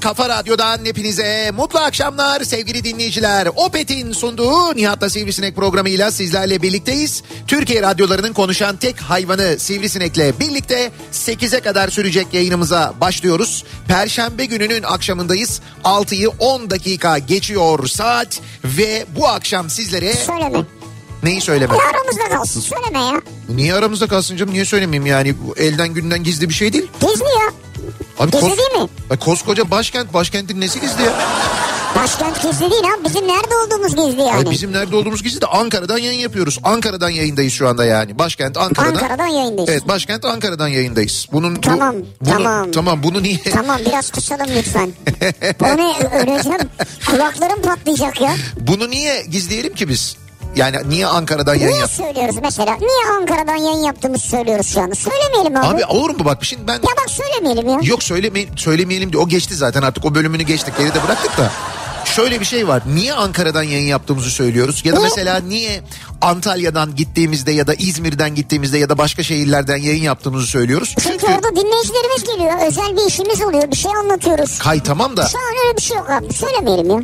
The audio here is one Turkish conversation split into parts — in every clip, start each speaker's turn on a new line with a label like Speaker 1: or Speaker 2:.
Speaker 1: kafa radyodan hepinize mutlu akşamlar sevgili dinleyiciler. Opet'in sunduğu Nihat'la Sivrisinek programıyla sizlerle birlikteyiz. Türkiye radyolarının konuşan tek hayvanı Sivrisinek'le birlikte 8'e kadar sürecek yayınımıza başlıyoruz. Perşembe gününün akşamındayız. 6'yı 10 dakika geçiyor saat ve bu akşam sizlere...
Speaker 2: Söyleme.
Speaker 1: Neyi söyleme?
Speaker 2: Ya aramızda kalsın söyleme ya.
Speaker 1: Niye aramızda kalsın canım? Niye söylemeyeyim yani? Bu elden günden gizli bir şey değil.
Speaker 2: Gizli ya.
Speaker 1: Abi
Speaker 2: Gizli
Speaker 1: kos-
Speaker 2: değil mi?
Speaker 1: Ay koskoca başkent, başkentin nesi gizli ya?
Speaker 2: Başkent gizli değil ha. Bizim nerede olduğumuz gizli yani.
Speaker 1: Ay bizim nerede olduğumuz gizli de Ankara'dan yayın yapıyoruz. Ankara'dan yayındayız şu anda yani. Başkent Ankara'dan.
Speaker 2: Ankara'dan yayındayız.
Speaker 1: Evet başkent Ankara'dan yayındayız. Bunun bu-
Speaker 2: Tamam,
Speaker 1: bunu,
Speaker 2: tamam.
Speaker 1: Tamam bunu niye?
Speaker 2: Tamam biraz kısalım lütfen. o ne öleceğim. Kulaklarım patlayacak ya.
Speaker 1: Bunu niye gizleyelim ki biz? Yani niye Ankara'dan yayın
Speaker 2: Niye
Speaker 1: yap?
Speaker 2: söylüyoruz mesela? Niye Ankara'dan yayın yaptığımızı söylüyoruz şu anda? Söylemeyelim abi.
Speaker 1: Abi olur mu bak şimdi ben
Speaker 2: Ya bak söylemeyelim ya.
Speaker 1: Yok söyleme, söylemeyelim diye o geçti zaten artık o bölümünü geçtik geride bıraktık da. Şöyle bir şey var. Niye Ankara'dan yayın yaptığımızı söylüyoruz? Ya da mesela niye Antalya'dan gittiğimizde ya da İzmir'den gittiğimizde ya da başka şehirlerden yayın yaptığımızı söylüyoruz?
Speaker 2: Çünkü orada dinleyicilerimiz geliyor. Özel bir işimiz oluyor. Bir şey anlatıyoruz.
Speaker 1: Kay tamam da
Speaker 2: Şu an öyle bir şey yok abi. Söylemeyelim ya.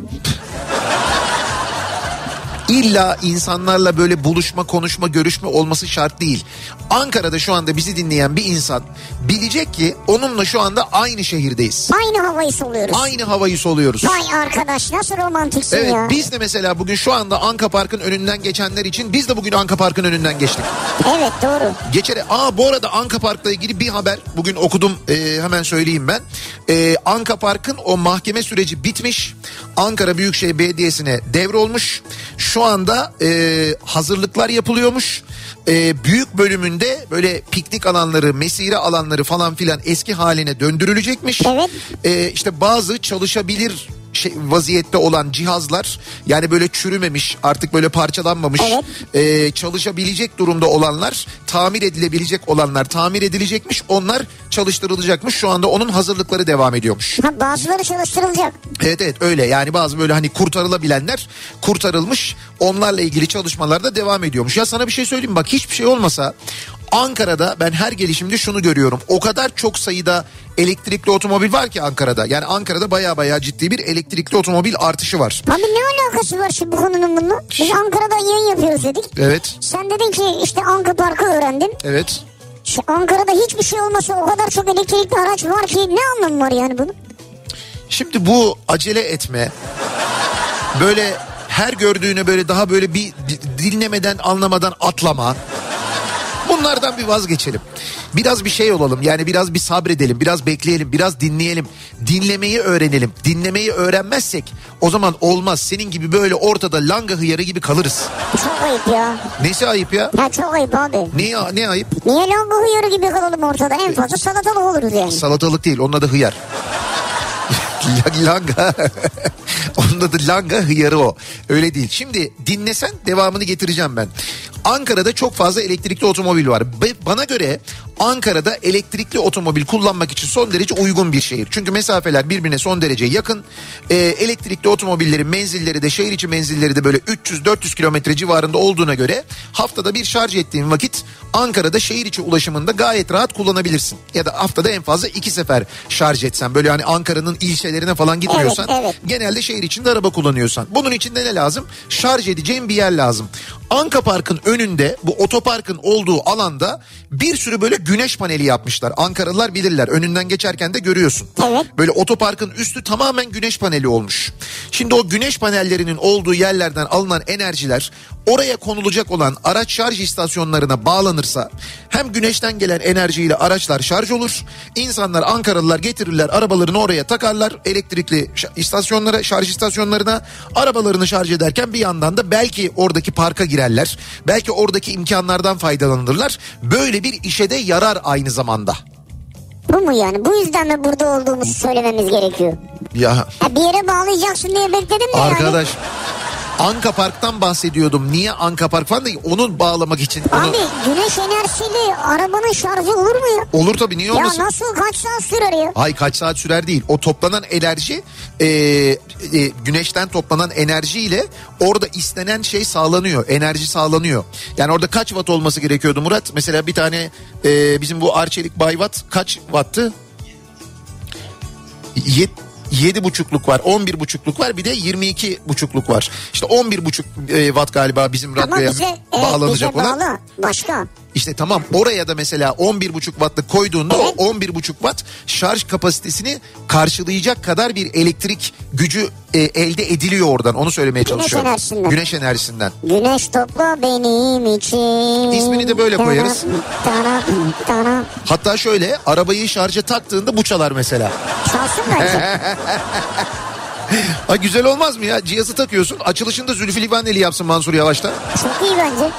Speaker 1: İlla insanlarla böyle buluşma, konuşma, görüşme olması şart değil. Ankara'da şu anda bizi dinleyen bir insan bilecek ki onunla şu anda aynı şehirdeyiz.
Speaker 2: Aynı havayı soluyoruz.
Speaker 1: Aynı havayı soluyoruz.
Speaker 2: Vay arkadaş nasıl romantiksin
Speaker 1: Evet
Speaker 2: ya.
Speaker 1: biz de mesela bugün şu anda Anka Park'ın önünden geçenler için biz de bugün Anka Park'ın önünden geçtik.
Speaker 2: Evet doğru.
Speaker 1: Geçere. Aa bu arada Anka Park'la ilgili bir haber bugün okudum Ee, hemen söyleyeyim ben. Ee, Anka Park'ın o mahkeme süreci bitmiş. Ankara Büyükşehir Belediyesi'ne devrolmuş. Şu anda e, hazırlıklar yapılıyormuş. E, büyük bölümünde böyle piknik alanları, mesire alanları falan filan eski haline döndürülecekmiş.
Speaker 2: Evet.
Speaker 1: E, işte bazı çalışabilir şey, vaziyette olan cihazlar yani böyle çürümemiş artık böyle parçalanmamış
Speaker 2: Evet.
Speaker 1: e, çalışabilecek durumda olanlar tamir edilebilecek olanlar tamir edilecekmiş onlar çalıştırılacakmış şu anda onun hazırlıkları devam ediyormuş.
Speaker 2: Ha, bazıları çalıştırılacak.
Speaker 1: Evet evet öyle yani bazı böyle hani kurtarılabilenler kurtarılmış onlarla ilgili çalışmalar da devam ediyormuş. Ya sana bir şey söyleyeyim bak hiçbir şey olmasa Ankara'da ben her gelişimde şunu görüyorum. O kadar çok sayıda elektrikli otomobil var ki Ankara'da. Yani Ankara'da baya baya ciddi bir elektrikli otomobil artışı var.
Speaker 2: Abi ne alakası var şimdi bu konunun bununla? Biz Ankara'dan yayın yapıyoruz dedik.
Speaker 1: Evet.
Speaker 2: Sen dedin ki işte Anka Park'ı öğrendim.
Speaker 1: Evet.
Speaker 2: Şu Ankara'da hiçbir şey olmasa o kadar çok elektrikli araç var ki ne anlamı var yani bunun?
Speaker 1: Şimdi bu acele etme böyle her gördüğüne böyle daha böyle bir di- dinlemeden anlamadan atlama. Bunlardan bir vazgeçelim. Biraz bir şey olalım yani biraz bir sabredelim biraz bekleyelim biraz dinleyelim. Dinlemeyi öğrenelim. Dinlemeyi öğrenmezsek o zaman olmaz. Senin gibi böyle ortada langa hıyarı gibi kalırız.
Speaker 2: Çok ayıp ya.
Speaker 1: Nesi ayıp ya?
Speaker 2: Ya çok ayıp abi.
Speaker 1: Ne, ne ayıp?
Speaker 2: Niye longa hıyarı gibi kalalım ortada? En fazla salatalık oluruz yani.
Speaker 1: Salatalık değil onun adı hıyar. langa. Onun adı langa hıyarı o. Öyle değil. Şimdi dinlesen devamını getireceğim ben. Ankara'da çok fazla elektrikli otomobil var. Bana göre Ankara'da elektrikli otomobil kullanmak için son derece uygun bir şehir. Çünkü mesafeler birbirine son derece yakın. Ee, elektrikli otomobillerin menzilleri de şehir içi menzilleri de böyle 300-400 kilometre civarında olduğuna göre haftada bir şarj ettiğin vakit Ankara'da şehir içi ulaşımında gayet rahat kullanabilirsin. Ya da haftada en fazla iki sefer şarj etsen böyle hani Ankara'nın ilçelerine falan gitmiyorsan evet, evet. genelde şehir içinde araba kullanıyorsan. Bunun için de ne lazım? Şarj edeceğin bir yer lazım. Anka Park'ın önünde bu otoparkın olduğu alanda bir sürü böyle güneş paneli yapmışlar. Ankaralılar bilirler. Önünden geçerken de görüyorsun.
Speaker 2: Evet.
Speaker 1: Böyle otoparkın üstü tamamen güneş paneli olmuş. Şimdi o güneş panellerinin olduğu yerlerden alınan enerjiler oraya konulacak olan araç şarj istasyonlarına bağlanırsa hem güneşten gelen enerjiyle araçlar şarj olur. İnsanlar Ankaralılar getirirler arabalarını oraya takarlar elektrikli istasyonlara şarj istasyonlarına arabalarını şarj ederken bir yandan da belki oradaki parka girerler. Belki oradaki imkanlardan faydalanırlar. Böyle bir işe de yarar aynı zamanda.
Speaker 2: Bu mu yani? Bu yüzden mi burada olduğumuzu söylememiz gerekiyor?
Speaker 1: Ya.
Speaker 2: Ha, bir yere bağlayacaksın diye bekledim de
Speaker 1: Arkadaş.
Speaker 2: Yani.
Speaker 1: Anka Park'tan bahsediyordum. Niye Anka Park falan değil. Onun bağlamak için.
Speaker 2: Abi
Speaker 1: onu...
Speaker 2: güneş enerjisiyle arabanın şarjı olur mu ya?
Speaker 1: Olur tabii niye olmasın?
Speaker 2: Ya nasıl kaç saat sürer ya?
Speaker 1: Hay kaç saat sürer değil. O toplanan enerji e, e, güneşten toplanan enerjiyle orada istenen şey sağlanıyor. Enerji sağlanıyor. Yani orada kaç watt olması gerekiyordu Murat? Mesela bir tane e, bizim bu Arçelik Bayvat kaç wattı? Yet, yedi buçukluk var, on bir buçukluk var, bir de yirmi iki buçukluk var. İşte on bir buçuk e, watt galiba bizim radyoya bize, bağlanacak evet, bize olan. Bağlı.
Speaker 2: Başka.
Speaker 1: İşte tamam oraya da mesela 11,5 wattlık koyduğunda evet. o 11,5 watt şarj kapasitesini karşılayacak kadar bir elektrik gücü e, elde ediliyor oradan. Onu söylemeye
Speaker 2: Güneş
Speaker 1: çalışıyorum.
Speaker 2: Enerjisinden.
Speaker 1: Güneş enerjisinden.
Speaker 2: Güneş topla benim için.
Speaker 1: İsmini de böyle koyarız. Hatta şöyle arabayı şarja taktığında bu çalar mesela.
Speaker 2: Çalsın bence.
Speaker 1: Ha güzel olmaz mı ya? Cihazı takıyorsun. Açılışında Zülfü Livaneli yapsın Mansur Yavaş'ta.
Speaker 2: Çok iyi bence.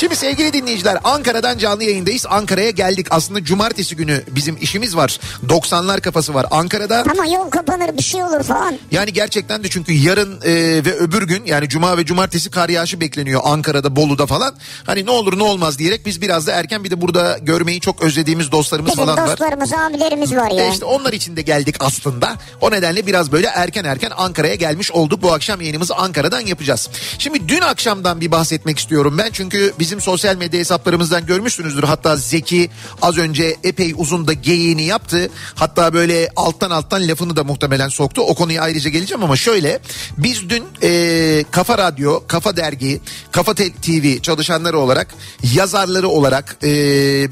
Speaker 1: Şimdi sevgili dinleyiciler Ankara'dan canlı yayındayız. Ankara'ya geldik. Aslında cumartesi günü bizim işimiz var. 90'lar kafası var Ankara'da.
Speaker 2: Ama yol kapanır bir şey olur falan.
Speaker 1: Yani gerçekten de çünkü yarın e, ve öbür gün yani cuma ve cumartesi kar yağışı bekleniyor Ankara'da, Bolu'da falan. Hani ne olur ne olmaz diyerek biz biraz da erken bir de burada görmeyi çok özlediğimiz dostlarımız
Speaker 2: Bizim
Speaker 1: falan
Speaker 2: var. dostlarımız, abilerimiz var ya.
Speaker 1: E işte onlar için de geldik aslında. O nedenle biraz böyle erken erken Ankara'ya gelmiş olduk. Bu akşam yayınımızı Ankara'dan yapacağız. Şimdi dün akşamdan bir bahsetmek istiyorum ben. Çünkü biz bizim sosyal medya hesaplarımızdan görmüşsünüzdür. Hatta Zeki az önce epey uzun da geyiğini yaptı. Hatta böyle alttan alttan lafını da muhtemelen soktu. O konuya ayrıca geleceğim ama şöyle. Biz dün e, Kafa Radyo, Kafa Dergi, Kafa TV çalışanları olarak, yazarları olarak e,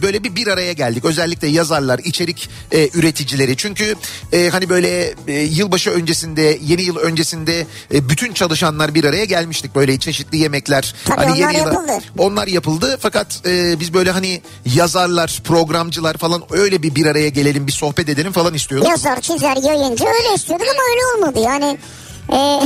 Speaker 1: böyle bir bir araya geldik. Özellikle yazarlar, içerik e, üreticileri. Çünkü e, hani böyle e, yılbaşı öncesinde, yeni yıl öncesinde e, bütün çalışanlar bir araya gelmiştik. Böyle çeşitli yemekler.
Speaker 2: Tabii
Speaker 1: hani
Speaker 2: onlar
Speaker 1: yeni yıla,
Speaker 2: yapıldı.
Speaker 1: Onlar yapıldı fakat e, biz böyle hani yazarlar, programcılar falan öyle bir bir araya gelelim, bir sohbet edelim falan istiyorduk.
Speaker 2: Yazar, çizer, yayıncı öyle istiyorduk ama öyle olmadı yani. Ee...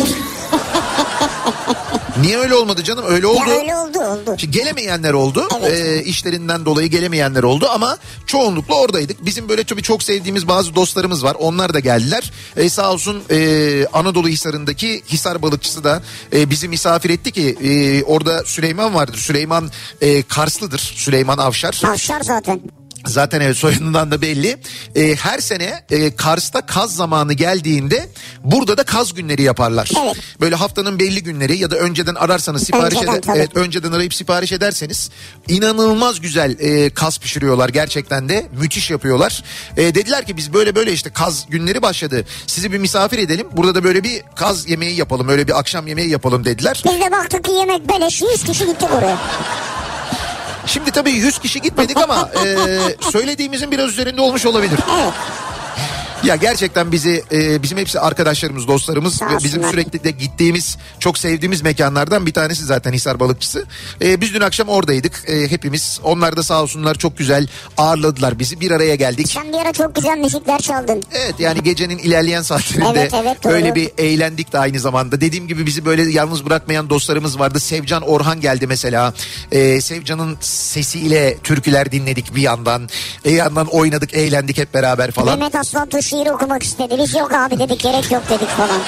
Speaker 1: Niye öyle olmadı canım? Öyle oldu.
Speaker 2: Ya öyle oldu oldu.
Speaker 1: Şimdi gelemeyenler oldu.
Speaker 2: Evet.
Speaker 1: Ee, işlerinden dolayı gelemeyenler oldu ama çoğunlukla oradaydık. Bizim böyle tabii çok sevdiğimiz bazı dostlarımız var. Onlar da geldiler. Ee, sağ olsun e, Anadolu Hisarı'ndaki Hisar balıkçısı da e, bizi misafir etti ki e, orada Süleyman vardır. Süleyman e, Karslıdır. Süleyman Avşar.
Speaker 2: Avşar zaten.
Speaker 1: Zaten evet soyadından da belli. E, her sene e, Kars'ta kaz zamanı geldiğinde burada da kaz günleri yaparlar.
Speaker 2: Evet.
Speaker 1: Böyle haftanın belli günleri ya da önceden ararsanız sipariş
Speaker 2: Önceden,
Speaker 1: eder, evet, önceden arayıp sipariş ederseniz inanılmaz güzel e, kaz pişiriyorlar gerçekten de müthiş yapıyorlar. E, dediler ki biz böyle böyle işte kaz günleri başladı. Sizi bir misafir edelim. Burada da böyle bir kaz yemeği yapalım. Öyle bir akşam yemeği yapalım dediler.
Speaker 2: Biz de baktık ki yemek beleş 100 kişi gitti buraya.
Speaker 1: Şimdi tabii 100 kişi gitmedik ama e, söylediğimizin biraz üzerinde olmuş olabilir.
Speaker 2: Evet.
Speaker 1: Ya gerçekten bizi e, bizim hepsi arkadaşlarımız, dostlarımız ve bizim sürekli de gittiğimiz, çok sevdiğimiz mekanlardan bir tanesi zaten Hisar Balıkçısı. E, biz dün akşam oradaydık e, hepimiz. Onlar da sağ olsunlar çok güzel ağırladılar bizi. Bir araya geldik.
Speaker 2: Sen bir ara çok güzel müzikler çaldın.
Speaker 1: Evet yani gecenin ilerleyen saatlerinde
Speaker 2: Evet, evet, doğru.
Speaker 1: öyle bir eğlendik de aynı zamanda. Dediğim gibi bizi böyle yalnız bırakmayan dostlarımız vardı. Sevcan Orhan geldi mesela. E, Sevcan'ın sesiyle türküler dinledik bir yandan. Bir yandan oynadık, eğlendik hep beraber falan.
Speaker 2: Mehmet Aslan Tuş şiir okumak istedi. Biz yok abi dedik gerek yok dedik falan.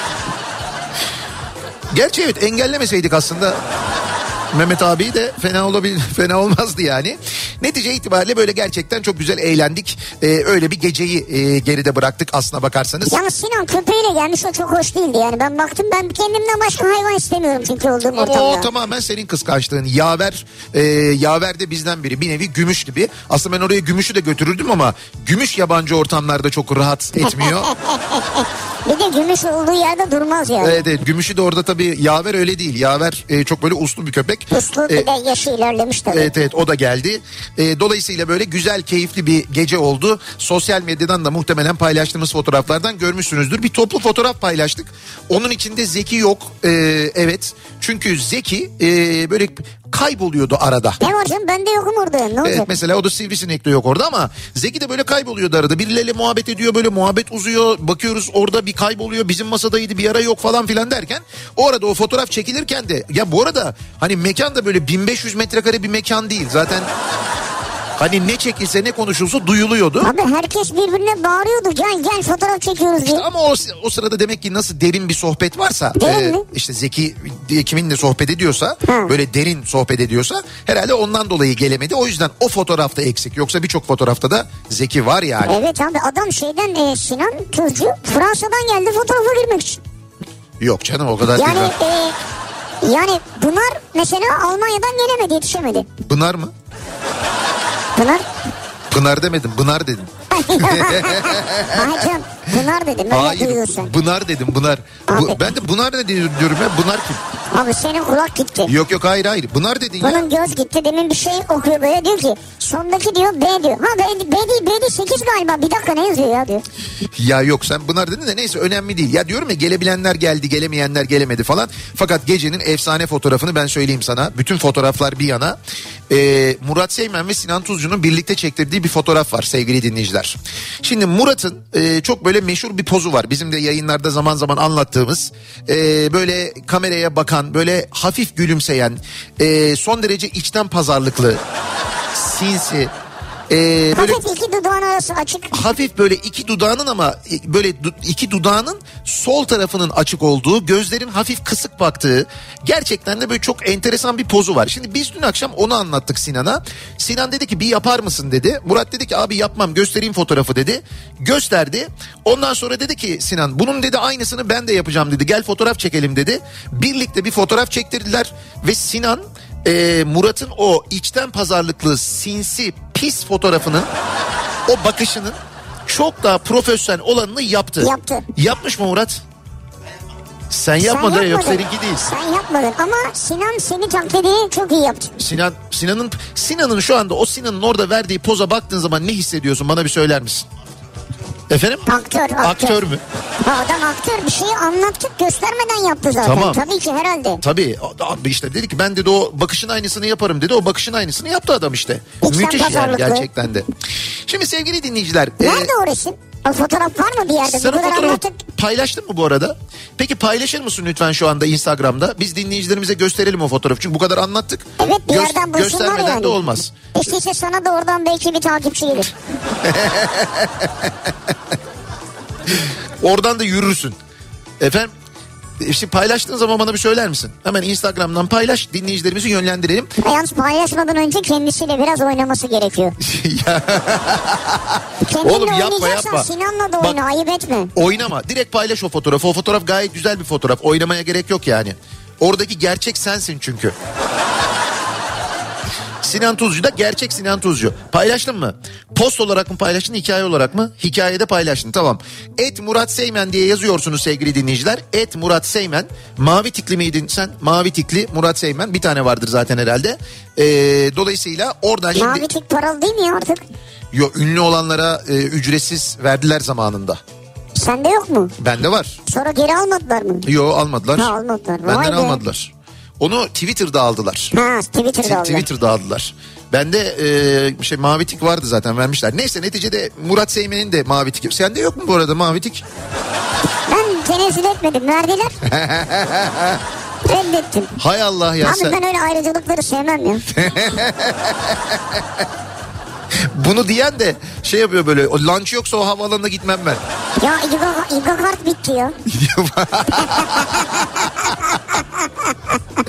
Speaker 1: Gerçi evet engellemeseydik aslında Mehmet abi de fena olabilir fena olmazdı yani. Netice itibariyle böyle gerçekten çok güzel eğlendik. Ee, öyle bir geceyi e, geride bıraktık aslına bakarsanız.
Speaker 2: Yalnız Sinan köpeğiyle gelmiş o çok hoş değildi yani. Ben baktım ben kendimden başka hayvan istemiyorum çünkü olduğum
Speaker 1: Ama
Speaker 2: ortamda.
Speaker 1: o tamamen senin kıskançlığın. Yaver, e, yaver de bizden biri. Bir nevi gümüş gibi. Aslında ben oraya gümüşü de götürürdüm ama gümüş yabancı ortamlarda çok rahat etmiyor.
Speaker 2: De gümüş olduğu yerde durmaz yani.
Speaker 1: evet, evet gümüşü de orada tabii yaver öyle değil. Yaver e, çok böyle uslu bir köpek.
Speaker 2: Puslu
Speaker 1: E,
Speaker 2: bir de yaşı ilerlemiş tabii.
Speaker 1: Evet evet o da geldi. E, dolayısıyla böyle güzel keyifli bir gece oldu. Sosyal medyadan da muhtemelen paylaştığımız fotoğraflardan görmüşsünüzdür. Bir toplu fotoğraf paylaştık. Onun içinde Zeki yok. E, evet. Çünkü Zeki e, böyle kayboluyordu arada.
Speaker 2: Ne var canım ben de yokum orada ne olacak?
Speaker 1: Evet mesela o da sivrisinek de yok orada ama Zeki de böyle kayboluyordu arada. Birileriyle muhabbet ediyor böyle muhabbet uzuyor. Bakıyoruz orada bir kayboluyor bizim masadaydı bir ara yok falan filan derken. O arada o fotoğraf çekilirken de ya bu arada hani mekan da böyle 1500 metrekare bir mekan değil. Zaten hani ne çekilse ne konuşulsa duyuluyordu.
Speaker 2: Abi herkes birbirine bağırıyordu gel gel fotoğraf çekiyoruz diye.
Speaker 1: Ama o, o sırada demek ki nasıl derin bir sohbet varsa
Speaker 2: Derin mi?
Speaker 1: işte Zeki diye kiminle sohbet ediyorsa
Speaker 2: Ha.
Speaker 1: böyle derin sohbet ediyorsa herhalde ondan dolayı gelemedi. O yüzden o fotoğrafta eksik. Yoksa birçok fotoğrafta da Zeki var yani.
Speaker 2: Evet abi adam şeyden e, Sinan Tuzcu Fransa'dan geldi fotoğrafa girmek için.
Speaker 1: Yok canım o kadar
Speaker 2: Yani
Speaker 1: değil.
Speaker 2: e, yani Pınar mesela Almanya'dan gelemedi yetişemedi.
Speaker 1: Pınar mı?
Speaker 2: Pınar
Speaker 1: Pınar demedim. Pınar dedim.
Speaker 2: Canım Pınar dedim öyle
Speaker 1: Hayır.
Speaker 2: duyuyorsun.
Speaker 1: Pınar dedim. Pınar. Bu,
Speaker 2: Abi.
Speaker 1: ben de Pınar ne diyorum ya? Pınar kim?
Speaker 2: Abi senin kulak gitti.
Speaker 1: Yok yok hayır hayır. Pınar dedin ya.
Speaker 2: Bunun göz gitti demin bir şey okuyor böyle diyor ki sondaki diyor B diyor. Ha B, B değil B değil 8 galiba bir dakika ne yazıyor ya diyor.
Speaker 1: Ya yok sen Pınar dedin de neyse önemli değil. Ya diyorum ya gelebilenler geldi gelemeyenler gelemedi falan. Fakat gecenin efsane fotoğrafını ben söyleyeyim sana. Bütün fotoğraflar bir yana. Ee, Murat Seymen ve Sinan Tuzcu'nun birlikte çektirdiği bir fotoğraf var sevgili dinleyiciler. Şimdi Murat'ın e, çok böyle meşhur bir pozu var. Bizim de yayınlarda zaman zaman anlattığımız. e, böyle kameraya bakan böyle hafif gülümseyen e, son derece içten pazarlıklı sinsi. E, böyle
Speaker 2: Hafif iki dudağın arası açık.
Speaker 1: hafif böyle iki dudağının ama böyle du- iki dudağının sol tarafının açık olduğu, gözlerin hafif kısık baktığı gerçekten de böyle çok enteresan bir pozu var. Şimdi biz dün akşam onu anlattık Sinan'a. Sinan dedi ki bir yapar mısın dedi. Murat dedi ki abi yapmam göstereyim fotoğrafı dedi. Gösterdi. Ondan sonra dedi ki Sinan bunun dedi aynısını ben de yapacağım dedi. Gel fotoğraf çekelim dedi. Birlikte bir fotoğraf çektirdiler ve Sinan e, Murat'ın o içten pazarlıklı sinsi pis fotoğrafının o bakışının çok daha profesyonel olanını yaptı.
Speaker 2: Yaptı.
Speaker 1: Yapmış mı Murat? Sen yapmadın
Speaker 2: Sen
Speaker 1: yok
Speaker 2: yapmadın.
Speaker 1: seninki değil.
Speaker 2: Sen yapmadın ama Sinan seni taklidini çok iyi yaptı.
Speaker 1: Sinan Sinan'ın Sinan'ın şu anda o Sinan'ın orada verdiği poza baktığın zaman ne hissediyorsun bana bir söyler misin? Efendim?
Speaker 2: Aktör, aktör.
Speaker 1: Aktör mü?
Speaker 2: Ha, adam aktör bir şeyi anlattık göstermeden yaptı zaten.
Speaker 1: Tamam.
Speaker 2: Tabii ki herhalde.
Speaker 1: Tabii abi işte dedi ki ben dedi o bakışın aynısını yaparım dedi. O bakışın aynısını yaptı adam işte.
Speaker 2: İçten
Speaker 1: Müthiş yani gerçekten de. Şimdi sevgili dinleyiciler. e,
Speaker 2: Nerede o resim? O fotoğraf var mı bir yerde?
Speaker 1: Sen
Speaker 2: Bu
Speaker 1: o fotoğrafı
Speaker 2: anlattık.
Speaker 1: paylaştın mı bu arada? Peki paylaşır mısın lütfen şu anda Instagram'da? Biz dinleyicilerimize gösterelim o fotoğrafı. Çünkü bu kadar anlattık.
Speaker 2: Evet bir
Speaker 1: Gö-
Speaker 2: yerden
Speaker 1: Göstermeden
Speaker 2: yani.
Speaker 1: de olmaz.
Speaker 2: İşte ise sana da oradan belki bir takipçi gelir.
Speaker 1: Oradan da yürürsün. Efendim? İşte paylaştığın zaman bana bir söyler misin? Hemen Instagram'dan paylaş dinleyicilerimizi yönlendirelim.
Speaker 2: Yalnız paylaşmadan önce kendisiyle biraz oynaması gerekiyor. Kendinle
Speaker 1: Oğlum yapma, yapma.
Speaker 2: Sinan'la da
Speaker 1: Bak-
Speaker 2: oyna ayıp etme.
Speaker 1: Oynama. Direkt paylaş o fotoğrafı. O fotoğraf gayet güzel bir fotoğraf. Oynamaya gerek yok yani. Oradaki gerçek sensin çünkü. Sinan Tuzcu da gerçek Sinan Tuzcu. Paylaştın mı? Post olarak mı paylaştın, hikaye olarak mı? Hikayede paylaştın tamam. Et Murat Seymen diye yazıyorsunuz sevgili dinleyiciler. Et Murat Seymen. Mavi tikli miydin sen? Mavi tikli Murat Seymen. Bir tane vardır zaten herhalde. Ee, dolayısıyla oradan şimdi...
Speaker 2: Mavi tik paralı değil mi ya artık?
Speaker 1: Yo, ünlü olanlara e, ücretsiz verdiler zamanında.
Speaker 2: Sende yok mu?
Speaker 1: Bende var.
Speaker 2: Sonra geri almadılar mı?
Speaker 1: Yo almadılar.
Speaker 2: Ha, almadılar.
Speaker 1: Benden
Speaker 2: Vay
Speaker 1: almadılar. Onu Twitter'da aldılar.
Speaker 2: Ha Twitter'da aldılar.
Speaker 1: Twitter'da aldılar. Bende e, şey mavi tik vardı zaten vermişler. Neyse neticede Murat Seymen'in de mavi tiki. Sende yok mu bu arada mavi tik?
Speaker 2: Ben tenezzül etmedim. Verdiler. Reddettim.
Speaker 1: Hay Allah ya
Speaker 2: Abi
Speaker 1: sen.
Speaker 2: ben öyle ayrıcalıkları sevmem ya.
Speaker 1: Bunu diyen de şey yapıyor böyle. O lunch yoksa o havaalanına gitmem ben.
Speaker 2: Ya İGA, İGA kart bitti ya.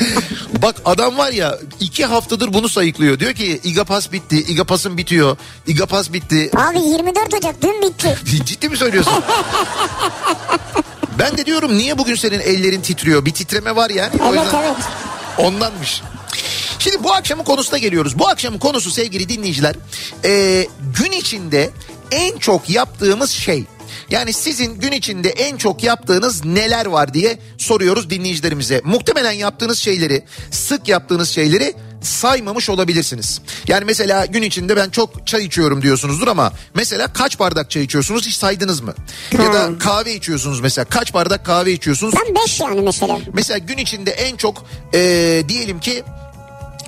Speaker 1: Bak adam var ya iki haftadır bunu sayıklıyor. Diyor ki İGAPAS bitti. İGAPAS'ın bitiyor. İGAPAS bitti.
Speaker 2: Abi 24 Ocak dün bitti.
Speaker 1: Ciddi mi söylüyorsun? ben de diyorum niye bugün senin ellerin titriyor? Bir titreme var yani. O
Speaker 2: Evet
Speaker 1: yüzden
Speaker 2: evet.
Speaker 1: Ondanmış. Şimdi bu akşamın konusuna geliyoruz. Bu akşamın konusu sevgili dinleyiciler e, gün içinde en çok yaptığımız şey. Yani sizin gün içinde en çok yaptığınız neler var diye soruyoruz dinleyicilerimize. Muhtemelen yaptığınız şeyleri, sık yaptığınız şeyleri saymamış olabilirsiniz. Yani mesela gün içinde ben çok çay içiyorum diyorsunuzdur ama mesela kaç bardak çay içiyorsunuz hiç saydınız mı? Ya da kahve içiyorsunuz mesela kaç bardak kahve içiyorsunuz?
Speaker 2: Ben 5 yani mesela.
Speaker 1: Mesela gün içinde en çok e, diyelim ki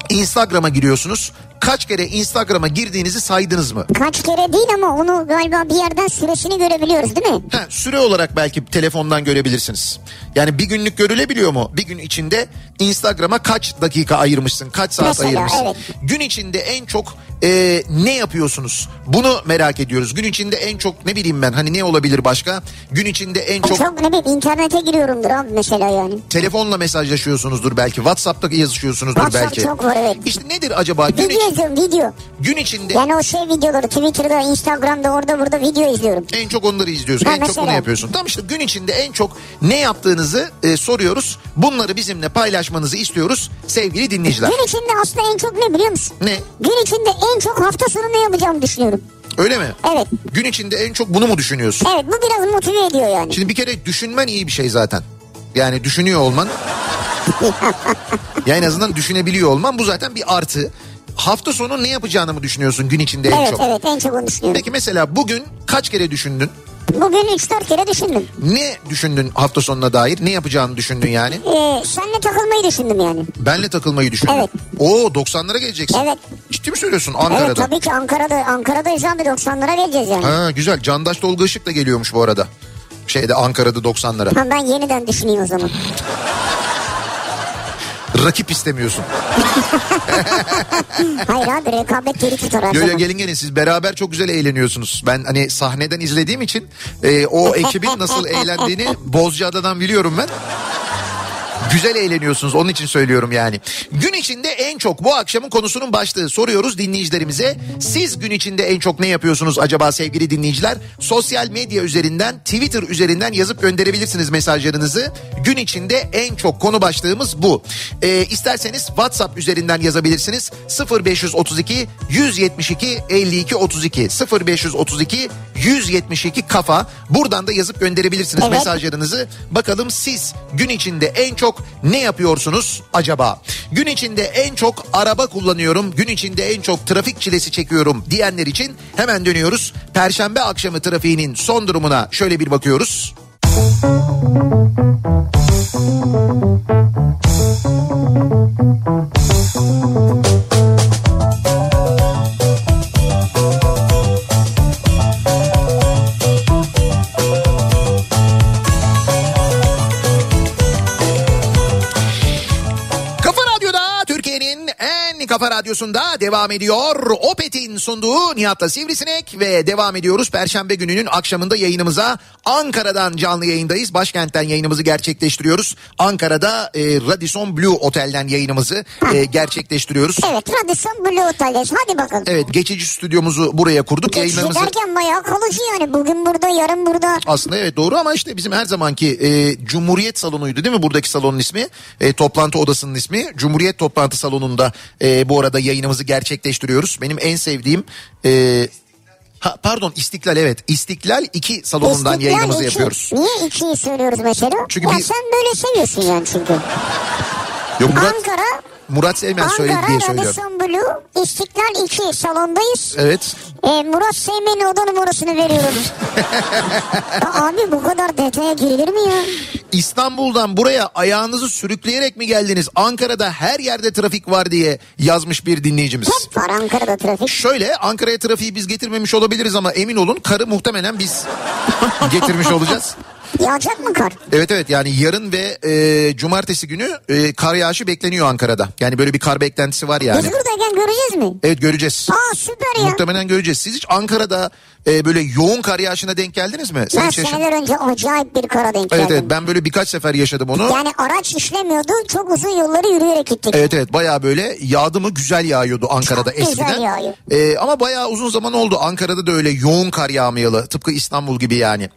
Speaker 1: Instagram'a giriyorsunuz. Kaç kere Instagram'a girdiğinizi saydınız mı?
Speaker 2: Kaç kere değil ama onu galiba bir yerden süresini görebiliyoruz değil mi?
Speaker 1: Ha, süre olarak belki telefondan görebilirsiniz. Yani bir günlük görülebiliyor mu? Bir gün içinde Instagram'a kaç dakika ayırmışsın? Kaç saat
Speaker 2: Mesela,
Speaker 1: ayırmışsın?
Speaker 2: evet.
Speaker 1: Gün içinde en çok e, ne yapıyorsunuz? Bunu merak ediyoruz. Gün içinde en çok ne bileyim ben hani ne olabilir başka? Gün içinde en
Speaker 2: Çok,
Speaker 1: çok
Speaker 2: ne bileyim internete giriyorumdur abi mesela yani.
Speaker 1: telefonla mesajlaşıyorsunuzdur belki. WhatsApp'ta yazışıyorsunuzdur
Speaker 2: WhatsApp
Speaker 1: belki.
Speaker 2: çok var, evet.
Speaker 1: İşte nedir acaba? Gün,
Speaker 2: Video
Speaker 1: iç-
Speaker 2: izliyorum video.
Speaker 1: gün içinde
Speaker 2: Yani o şey videoları Twitter'da, Instagram'da orada burada video izliyorum.
Speaker 1: En çok onları izliyorsun.
Speaker 2: Ha,
Speaker 1: en çok bunu
Speaker 2: mesela.
Speaker 1: yapıyorsun. Tamam işte gün içinde en çok ne yaptığınızı e, soruyoruz. Bunları bizimle paylaşmanızı istiyoruz sevgili dinleyiciler.
Speaker 2: Gün içinde aslında en çok ne biliyor musun?
Speaker 1: Ne?
Speaker 2: Gün içinde en çok hafta sonu ne yapacağımı düşünüyorum.
Speaker 1: Öyle mi?
Speaker 2: Evet.
Speaker 1: Gün içinde en çok bunu mu düşünüyorsun?
Speaker 2: Evet bu biraz motive ediyor yani.
Speaker 1: Şimdi bir kere düşünmen iyi bir şey zaten. Yani düşünüyor olman. ya en azından düşünebiliyor olman bu zaten bir artı. Hafta sonu ne yapacağını mı düşünüyorsun gün içinde en
Speaker 2: Evet
Speaker 1: çok?
Speaker 2: evet en çok onu düşünüyorum.
Speaker 1: Peki mesela bugün kaç kere düşündün?
Speaker 2: Bugün 3-4 kere düşündüm.
Speaker 1: Ne düşündün hafta sonuna dair? Ne yapacağını düşündün yani?
Speaker 2: Ee, seninle takılmayı düşündüm yani.
Speaker 1: Benle takılmayı düşündün.
Speaker 2: Evet.
Speaker 1: Oo 90'lara geleceksin.
Speaker 2: Evet.
Speaker 1: Ciddi mi söylüyorsun
Speaker 2: Evet
Speaker 1: Ankara'da?
Speaker 2: tabii ki Ankara'da Ankara'dayız abi 90'lara geleceğiz yani.
Speaker 1: Ha güzel. Candaş Tolga Işık da geliyormuş bu arada. Şeyde Ankara'da 90'lara.
Speaker 2: Ha, ben yeniden düşüneyim o zaman.
Speaker 1: Rakip istemiyorsun.
Speaker 2: Hayır abi rekabet geri tutar
Speaker 1: Yo, yo, gelin gelin siz beraber çok güzel eğleniyorsunuz. Ben hani sahneden izlediğim için e, o ekibin nasıl eğlendiğini Bozcaada'dan biliyorum ben. Güzel eğleniyorsunuz onun için söylüyorum yani. Gün içinde en çok bu akşamın konusunun başlığı soruyoruz dinleyicilerimize. Siz gün içinde en çok ne yapıyorsunuz acaba sevgili dinleyiciler? Sosyal medya üzerinden Twitter üzerinden yazıp gönderebilirsiniz mesajlarınızı. Gün içinde en çok konu başlığımız bu. Ee, isterseniz WhatsApp üzerinden yazabilirsiniz. 0532 172 52 32 0532 172 kafa. Buradan da yazıp gönderebilirsiniz
Speaker 2: Evet.
Speaker 1: mesajlarınızı. Bakalım siz gün içinde en çok ne yapıyorsunuz acaba? Gün içinde en çok araba kullanıyorum, gün içinde en çok trafik çilesi çekiyorum diyenler için hemen dönüyoruz. Perşembe akşamı trafiğinin son durumuna şöyle bir bakıyoruz. Kafa kafa radyosunda devam ediyor. Opet'in sunduğu Nihat'la Sivrisinek ve devam ediyoruz. Perşembe gününün akşamında yayınımıza Ankara'dan canlı yayındayız. Başkentten yayınımızı gerçekleştiriyoruz. Ankara'da e, Radisson Blue Otel'den yayınımızı e, gerçekleştiriyoruz.
Speaker 2: Evet Radisson Blue Otel'deyiz hadi bakalım.
Speaker 1: Evet geçici stüdyomuzu buraya kurduk.
Speaker 2: Geçici
Speaker 1: Yayınlarımızı...
Speaker 2: derken bayağı kalıcı yani. Bugün burada yarın burada.
Speaker 1: Aslında evet doğru ama işte bizim her zamanki e, Cumhuriyet Salonu'ydu değil mi buradaki salonun ismi? E, toplantı odasının ismi. Cumhuriyet Toplantı Salonu'nda e, bu arada yayınımızı gerçekleştiriyoruz. Benim en sevdiğim... E, ha, pardon İstiklal evet İstiklal 2 salonundan
Speaker 2: İstiklal
Speaker 1: yayınımızı
Speaker 2: iki.
Speaker 1: yapıyoruz.
Speaker 2: Niye ikiyi söylüyoruz mesela?
Speaker 1: Çünkü
Speaker 2: ya
Speaker 1: bir-
Speaker 2: sen böyle seviyorsun yani çünkü.
Speaker 1: Yok Murat,
Speaker 2: Ankara,
Speaker 1: Murat Seymen söyledi diye
Speaker 2: Ankara
Speaker 1: söylüyorum.
Speaker 2: Radisson Blue İstiklal 2 salondayız.
Speaker 1: Evet.
Speaker 2: E, Murat Seymen'in oda numarasını veriyoruz. Ya abi bu kadar detaya girilir mi ya?
Speaker 1: İstanbul'dan buraya ayağınızı sürükleyerek mi geldiniz? Ankara'da her yerde trafik var diye yazmış bir dinleyicimiz.
Speaker 2: Hep var Ankara'da trafik.
Speaker 1: Şöyle Ankara'ya trafiği biz getirmemiş olabiliriz ama emin olun karı muhtemelen biz getirmiş olacağız.
Speaker 2: Yağacak mı kar?
Speaker 1: Evet evet yani yarın ve e, cumartesi günü e, kar yağışı bekleniyor Ankara'da. Yani böyle bir kar beklentisi var yani.
Speaker 2: Biz buradayken göreceğiz mi?
Speaker 1: Evet göreceğiz.
Speaker 2: Aa süper ya.
Speaker 1: Muhtemelen göreceğiz. Siz hiç Ankara'da e, böyle yoğun kar yağışına denk geldiniz mi? Sen hiç yaşadın-
Speaker 2: seneler önce acayip bir kara denk
Speaker 1: Evet
Speaker 2: geldim.
Speaker 1: evet ben böyle birkaç sefer yaşadım onu.
Speaker 2: Yani araç işlemiyordu. Çok uzun yolları yürüyerek gittik.
Speaker 1: Evet evet bayağı böyle yağdı mı güzel yağıyordu Ankara'da
Speaker 2: Çok güzel
Speaker 1: eskiden.
Speaker 2: yağıyor.
Speaker 1: Ee, ama bayağı uzun zaman oldu Ankara'da da öyle yoğun kar yağmayalı tıpkı İstanbul gibi yani.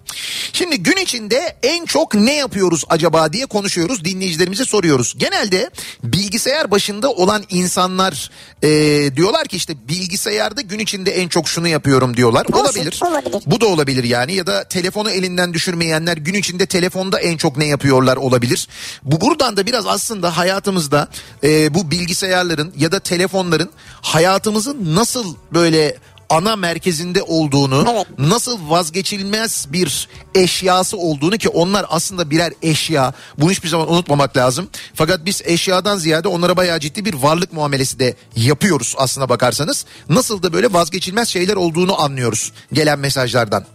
Speaker 1: Şimdi gün içinde en çok ne yapıyoruz acaba diye konuşuyoruz dinleyicilerimize soruyoruz. Genelde bilgisayar başında olan insanlar e, diyorlar ki işte bilgisayarda gün içinde en çok şunu yapıyorum diyorlar. Olabilir.
Speaker 2: olabilir.
Speaker 1: Bu da olabilir yani ya da telefonu elinden düşürmeyenler gün içinde telefonda en çok ne yapıyorlar olabilir. Bu buradan da biraz aslında hayatımızda e, bu bilgisayarların ya da telefonların hayatımızın nasıl böyle ana merkezinde olduğunu,
Speaker 2: Evet.
Speaker 1: nasıl vazgeçilmez bir eşyası olduğunu ki onlar aslında birer eşya. Bunu hiçbir zaman unutmamak lazım. Fakat biz eşyadan ziyade onlara bayağı ciddi bir varlık muamelesi de yapıyoruz aslına bakarsanız. Nasıl da böyle vazgeçilmez şeyler olduğunu anlıyoruz gelen mesajlardan.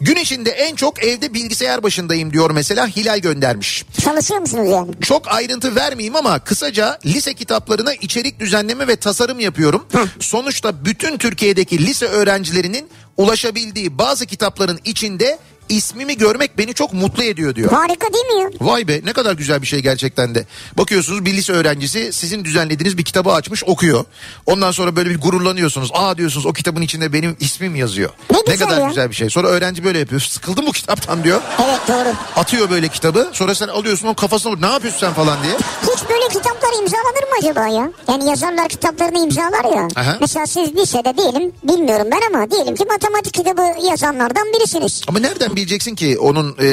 Speaker 1: Gün içinde en çok evde bilgisayar başındayım diyor mesela Hilal göndermiş.
Speaker 2: Çalışıyor musunuz yani?
Speaker 1: Çok ayrıntı vermeyeyim ama kısaca lise kitaplarına içerik düzenleme ve tasarım yapıyorum. Sonuçta bütün Türkiye'deki lise öğrencilerinin ulaşabildiği bazı kitapların içinde ismimi görmek beni çok mutlu ediyor diyor.
Speaker 2: Harika değil mi ya?
Speaker 1: Vay be ne kadar güzel bir şey gerçekten de. Bakıyorsunuz bir lise öğrencisi sizin düzenlediğiniz bir kitabı açmış okuyor. Ondan sonra böyle bir gururlanıyorsunuz. Aa diyorsunuz o kitabın içinde benim ismim yazıyor.
Speaker 2: Ne güzel
Speaker 1: kadar
Speaker 2: ya.
Speaker 1: güzel bir şey. Sonra öğrenci böyle yapıyor. Sıkıldım bu kitaptan diyor.
Speaker 2: Evet doğru.
Speaker 1: Atıyor böyle kitabı. Sonra sen alıyorsun onun kafasına. Ne yapıyorsun sen falan diye.
Speaker 2: Hiç böyle kitaplar imzalanır mı acaba ya? Yani yazarlar kitaplarını imzalar ya.
Speaker 1: Aha.
Speaker 2: Mesela siz lisede diyelim bilmiyorum ben ama diyelim ki matematik kitabı yazanlardan birisiniz.
Speaker 1: Ama nereden bileceksin ki onun e,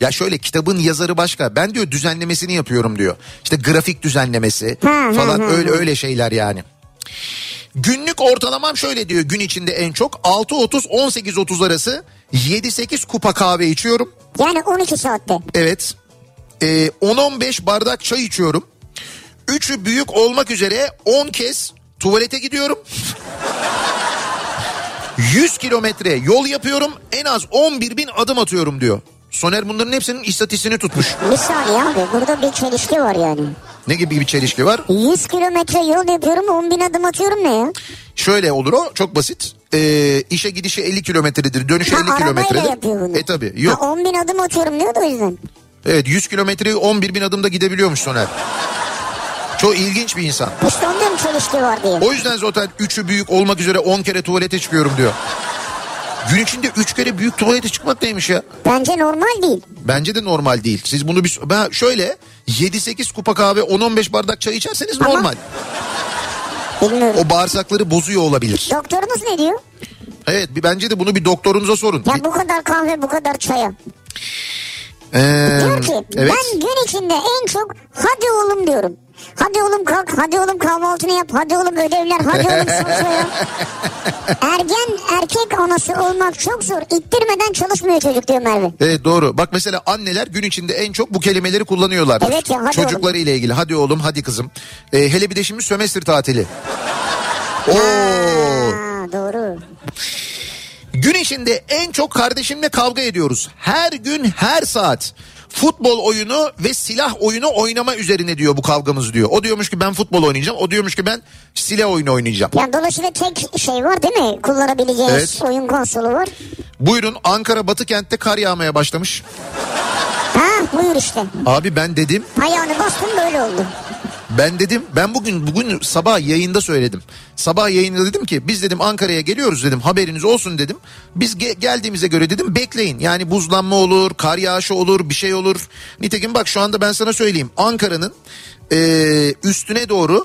Speaker 1: ya şöyle kitabın yazarı başka. Ben diyor düzenlemesini yapıyorum diyor. İşte grafik düzenlemesi falan öyle öyle şeyler yani. Günlük ortalamam şöyle diyor gün içinde en çok 6.30 18.30 arası 7-8 kupa kahve içiyorum.
Speaker 2: Yani 12 saatte.
Speaker 1: Evet. E, 10-15 bardak çay içiyorum. Üçü büyük olmak üzere 10 kez tuvalete gidiyorum. 100 kilometre yol yapıyorum en az 11 bin adım atıyorum diyor. Soner bunların hepsinin istatistiğini tutmuş.
Speaker 2: Bir saniye abi burada bir çelişki var yani.
Speaker 1: Ne gibi bir çelişki var?
Speaker 2: 100 kilometre yol yapıyorum 10 bin adım atıyorum ne ya?
Speaker 1: Şöyle olur o çok basit. Ee, işe gidişi 50 kilometredir dönüşü
Speaker 2: Ha
Speaker 1: 50
Speaker 2: arabayla
Speaker 1: kilometredir. E tabi yok.
Speaker 2: Ha, 10 bin adım atıyorum diyor da o yüzden.
Speaker 1: Evet 100 kilometreyi 11 bin adımda gidebiliyormuş Soner. Çok ilginç bir insan.
Speaker 2: İşte onda mı çelişki var diye.
Speaker 1: O yüzden zaten üçü büyük olmak üzere 10 kere tuvalete çıkıyorum diyor. Gün içinde 3 kere büyük tuvalete çıkmak neymiş ya?
Speaker 2: Bence normal değil.
Speaker 1: Bence de normal değil. Siz bunu bir ben şöyle 7-8 kupa kahve 10-15 bardak çay içerseniz
Speaker 2: Ama-
Speaker 1: normal.
Speaker 2: Bilmiyorum.
Speaker 1: O bağırsakları bozuyor olabilir.
Speaker 2: Doktorunuz ne diyor?
Speaker 1: Evet bir bence de bunu bir doktorunuza sorun.
Speaker 2: Ya bu kadar kahve bu kadar çaya.
Speaker 1: Ee,
Speaker 2: Diyor ki
Speaker 1: evet.
Speaker 2: ben gün içinde en çok hadi oğlum diyorum. Hadi oğlum kalk, hadi oğlum kahvaltını yap, hadi oğlum ödevler, hadi oğlum sofraya. Ergen erkek anası olmak çok zor. İttirmeden çalışmıyor çocuk diyor Merve.
Speaker 1: Evet doğru. Bak mesela anneler gün içinde en çok bu kelimeleri kullanıyorlar.
Speaker 2: Evet ya, hadi
Speaker 1: Çocukları ile ilgili. Hadi oğlum, hadi kızım. Ee, hele bir de şimdi sömestr tatili. Oo.
Speaker 2: Ha, doğru.
Speaker 1: Gün içinde en çok kardeşimle kavga ediyoruz. Her gün her saat. Futbol oyunu ve silah oyunu oynama üzerine diyor bu kavgamız diyor. O diyormuş ki ben futbol oynayacağım. O diyormuş ki ben silah oyunu oynayacağım.
Speaker 2: Ya dolayısıyla tek şey var değil mi? Kullanabileceğiniz
Speaker 1: Evet.
Speaker 2: oyun konsolu var.
Speaker 1: Buyurun Ankara Batı kentte kar yağmaya başlamış.
Speaker 2: Ha buyur işte.
Speaker 1: Abi ben dedim
Speaker 2: Ayağını bastın böyle oldu.
Speaker 1: Ben dedim ben bugün bugün sabah yayında söyledim. Sabah yayında dedim ki biz dedim Ankara'ya geliyoruz dedim haberiniz olsun dedim. Biz ge- geldiğimize göre dedim bekleyin. Yani buzlanma olur, kar yağışı olur, bir şey olur. Nitekim bak şu anda ben sana söyleyeyim. Ankara'nın eee, üstüne doğru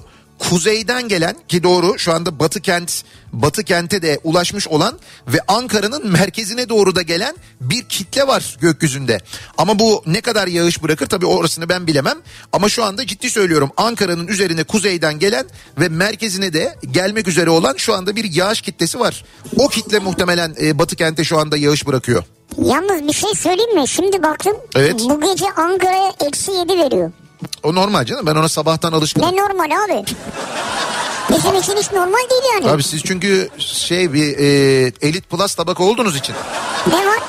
Speaker 1: kuzeyden gelen ki doğru şu anda Batı kent Batı kente de ulaşmış olan ve Ankara'nın merkezine doğru da gelen bir kitle var gökyüzünde. Ama bu ne kadar yağış bırakır tabii orasını ben bilemem. Ama şu anda ciddi söylüyorum Ankara'nın üzerine kuzeyden gelen ve merkezine de gelmek üzere olan şu anda bir yağış kitlesi var. O kitle muhtemelen e, Batı kente şu anda yağış bırakıyor.
Speaker 2: Yalnız bir şey söyleyeyim mi? Şimdi baktım.
Speaker 1: Evet.
Speaker 2: Bu gece Ankara'ya eksi 7 veriyor.
Speaker 1: O normal canım ben ona sabahtan alışkınım.
Speaker 2: Ne normal abi? Bizim için hiç normal değil yani.
Speaker 1: Abi siz çünkü şey bir e, elit plus tabaka olduğunuz için.
Speaker 2: Ne var?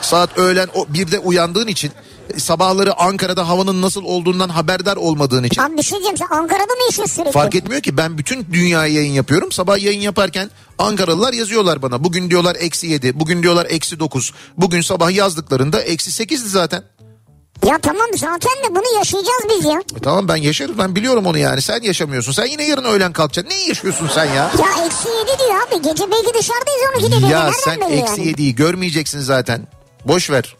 Speaker 1: Saat öğlen o birde uyandığın için e, sabahları Ankara'da havanın nasıl olduğundan haberdar olmadığın için
Speaker 2: Abi bir şey diyeceğim sen Ankara'da mı yaşıyorsun sürekli?
Speaker 1: fark etmiyor ki ben bütün dünyaya yayın yapıyorum. Sabah yayın yaparken Ankaralılar yazıyorlar bana. Bugün diyorlar eksi yedi, bugün diyorlar eksi dokuz. Bugün sabah yazdıklarında eksi sekizdi zaten.
Speaker 2: Ya tamam zaten de bunu yaşayacağız biz ya.
Speaker 1: E tamam ben yaşarım ben biliyorum onu yani. Sen yaşamıyorsun. Sen yine yarın öğlen kalkacaksın. Ne yaşıyorsun sen ya?
Speaker 2: Ya eksi yedi diyor abi. Gece belki dışarıdayız 12'de belki.
Speaker 1: Ya
Speaker 2: Nereden
Speaker 1: sen eksi
Speaker 2: yani?
Speaker 1: görmeyeceksin zaten. Boş ver.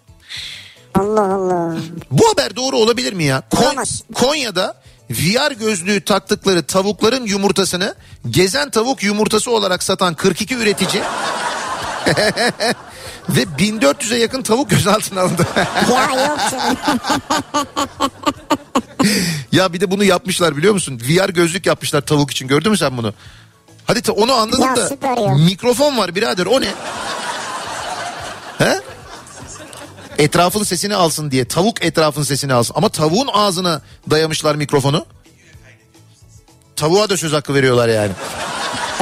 Speaker 2: Allah Allah.
Speaker 1: Bu haber doğru olabilir mi ya? Kon-
Speaker 2: Olamaz.
Speaker 1: Konya'da VR gözlüğü taktıkları tavukların yumurtasını gezen tavuk yumurtası olarak satan 42 üretici ve 1400'e yakın tavuk gözaltına alındı.
Speaker 2: Ya yok canım.
Speaker 1: ya bir de bunu yapmışlar biliyor musun? VR gözlük yapmışlar tavuk için gördün mü sen bunu? Hadi ta- onu anladım
Speaker 2: Ya
Speaker 1: da mikrofon var birader o ne? He? Etrafın sesini alsın diye tavuk etrafın sesini alsın ama tavuğun ağzına dayamışlar mikrofonu. Tavuğa da söz hakkı veriyorlar yani.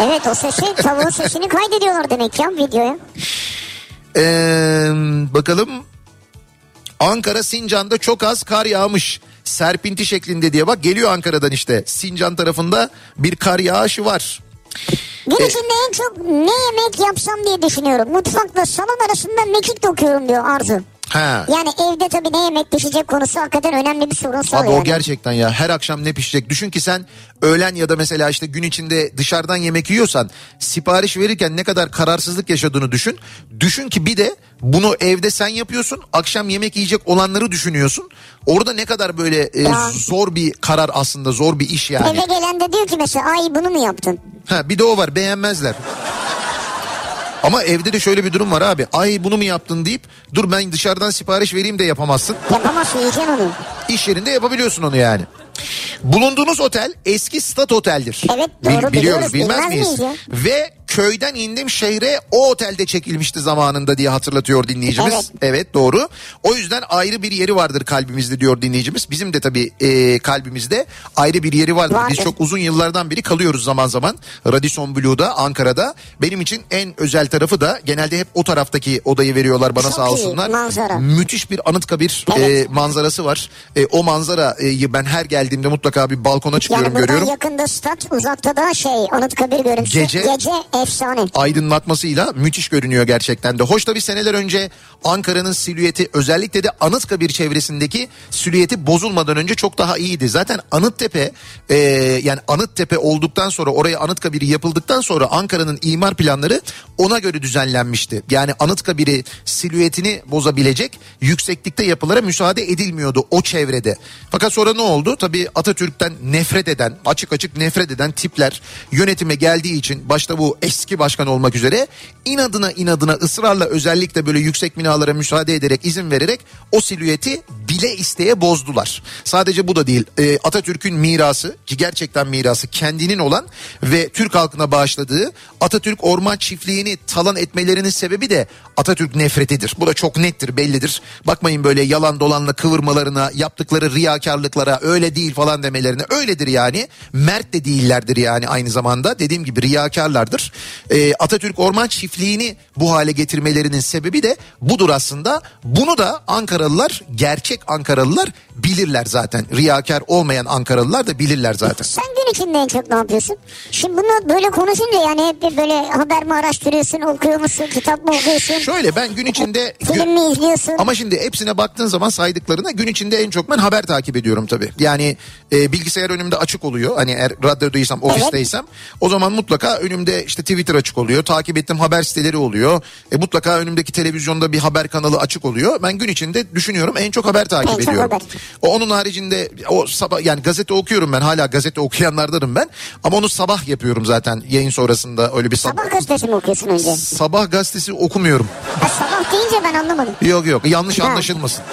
Speaker 2: Evet o sesi tavuğun sesini kaydediyorlar demek ya videoya.
Speaker 1: Ee, bakalım Ankara Sincan'da çok az kar yağmış. Serpinti şeklinde diye bak geliyor Ankara'dan işte. Sincan tarafında bir kar yağışı var.
Speaker 2: Gün
Speaker 1: E-
Speaker 2: içinde en çok ne yemek yapsam diye düşünüyorum. Mutfakla salon arasında mekik dokuyorum diyor Arzu.
Speaker 1: Ha.
Speaker 2: Yani evde tabii ne yemek pişecek konusu hakikaten önemli bir sorun
Speaker 1: Abi
Speaker 2: soruyor.
Speaker 1: o
Speaker 2: yani.
Speaker 1: gerçekten ya her akşam ne pişecek? Düşün ki sen öğlen ya da mesela işte gün içinde dışarıdan yemek yiyorsan sipariş verirken ne kadar kararsızlık yaşadığını düşün. Düşün ki bir de bunu evde sen yapıyorsun. Akşam yemek yiyecek olanları düşünüyorsun. Orada ne kadar böyle e, zor bir karar aslında zor bir iş yani.
Speaker 2: Eve gelen de diyor ki mesela ay bunu mu yaptın?
Speaker 1: Ha bir de o var beğenmezler. Ama evde de şöyle bir durum var abi. Ay bunu mu yaptın deyip dur ben dışarıdan sipariş vereyim de yapamazsın.
Speaker 2: Yapamazsın yiyeceksin onu.
Speaker 1: İş yerinde yapabiliyorsun onu yani. Bulunduğunuz otel eski stat oteldir.
Speaker 2: Evet, doğru, biliyoruz.
Speaker 1: bilmez
Speaker 2: Bilmez
Speaker 1: miyiz?
Speaker 2: miyiz?
Speaker 1: Ve köyden indim şehre o otelde çekilmişti zamanında diye hatırlatıyor dinleyicimiz.
Speaker 2: Evet.
Speaker 1: Evet doğru. O yüzden ayrı bir yeri vardır kalbimizde diyor dinleyicimiz. Bizim de tabii e, kalbimizde ayrı bir yeri vardır. Biz
Speaker 2: Vardır.
Speaker 1: çok uzun yıllardan beri kalıyoruz zaman zaman. Radisson Blue'da Ankara'da. Benim için en özel tarafı da genelde hep o taraftaki odayı veriyorlar bana
Speaker 2: Çok
Speaker 1: sağ
Speaker 2: iyi,
Speaker 1: olsunlar.
Speaker 2: manzara.
Speaker 1: Müthiş bir Anıtkabir
Speaker 2: Evet.
Speaker 1: e, manzarası var. E, o manzarayı ben her geldiğimde mutlaka bir balkona çıkıyorum
Speaker 2: Yani
Speaker 1: görüyorum.
Speaker 2: yakında stat uzakta da şey Anıtkabir görüntüsü.
Speaker 1: Gece-
Speaker 2: Gece efsane.
Speaker 1: aydınlatmasıyla müthiş görünüyor gerçekten de. Hoş tabii seneler önce Ankara'nın silüeti özellikle de Anıtkabir çevresindeki silüeti bozulmadan önce çok daha iyiydi. Zaten Anıttepe e, yani Anıttepe olduktan sonra oraya Anıtkabir yapıldıktan sonra Ankara'nın imar planları ona göre düzenlenmişti. Yani Anıtkabir'i silüetini bozabilecek yükseklikte yapılara müsaade edilmiyordu o çevrede. Fakat sonra ne oldu? Tabii Atatürk'ten nefret eden, açık açık nefret eden tipler yönetime geldiği için başta bu eski başkan olmak üzere inadına inadına ısrarla özellikle böyle yüksek binalara müsaade ederek izin vererek o silüeti bile isteye bozdular. Sadece bu da değil. Ee, Atatürk'ün mirası ki gerçekten mirası kendinin olan ve Türk halkına bağışladığı Atatürk orman çiftliğini talan etmelerinin sebebi de Atatürk nefretidir. Bu da çok nettir bellidir. Bakmayın böyle yalan dolanla kıvırmalarına yaptıkları riyakarlıklara öyle değil falan demelerine öyledir yani. Mert de değillerdir yani aynı zamanda dediğim gibi riyakarlardır. Ee, Atatürk orman çiftliğini bu hale getirmelerinin sebebi de budur aslında. Bunu da Ankaralılar gerçek Ankaralılar bilirler zaten. Riyakar olmayan Ankaralılar da bilirler zaten.
Speaker 2: Sen gün içinde en çok ne yapıyorsun? Şimdi bunu böyle konuşunca yani hep bir böyle haber mi araştırıyorsun, okuyor musun, kitap mı okuyorsun,
Speaker 1: Şöyle ben gün içinde...
Speaker 2: film mi izliyorsun?
Speaker 1: Ama şimdi hepsine baktığın zaman saydıklarına gün içinde en çok ben haber takip ediyorum tabii. Yani e, bilgisayar önümde açık oluyor. Hani eğer radyodaysam, ofisteysem o zaman mutlaka önümde işte Twitter açık oluyor. Takip ettiğim haber siteleri oluyor. E, mutlaka önümdeki televizyonda bir haber kanalı açık oluyor. Ben gün içinde düşünüyorum en çok haber takip
Speaker 2: En çok
Speaker 1: ediyorum.
Speaker 2: haber.
Speaker 1: O onun haricinde o sabah yani gazete okuyorum ben hala gazete okuyanlardanım ben. Ama onu sabah yapıyorum zaten yayın sonrasında öyle bir sabah.
Speaker 2: Sabah gazetesi mi okuyorsun önce?
Speaker 1: Sabah gazetesi okumuyorum.
Speaker 2: Ha, sabah deyince ben anlamadım.
Speaker 1: Yok yok yanlış
Speaker 2: Ha.
Speaker 1: anlaşılmasın.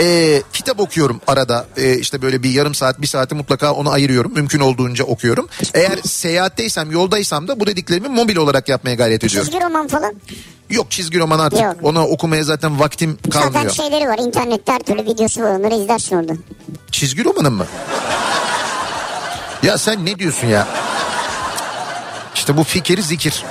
Speaker 1: Ee, kitap okuyorum arada Ee, işte böyle bir yarım saat bir saati mutlaka onu ayırıyorum mümkün olduğunca okuyorum. Eğer seyahatteysem yoldaysam da bu dediklerimi mobil olarak yapmaya gayret ediyorum.
Speaker 2: Çizgi roman falan.
Speaker 1: Yok çizgi roman artık
Speaker 2: Yok.
Speaker 1: ona okumaya zaten vaktim
Speaker 2: Zaten
Speaker 1: kalmıyor.
Speaker 2: şeyleri var internette her türlü videosu var onları izlersin orada.
Speaker 1: Çizgi romanın mı? Ya sen ne diyorsun ya? İşte bu fikir zikir.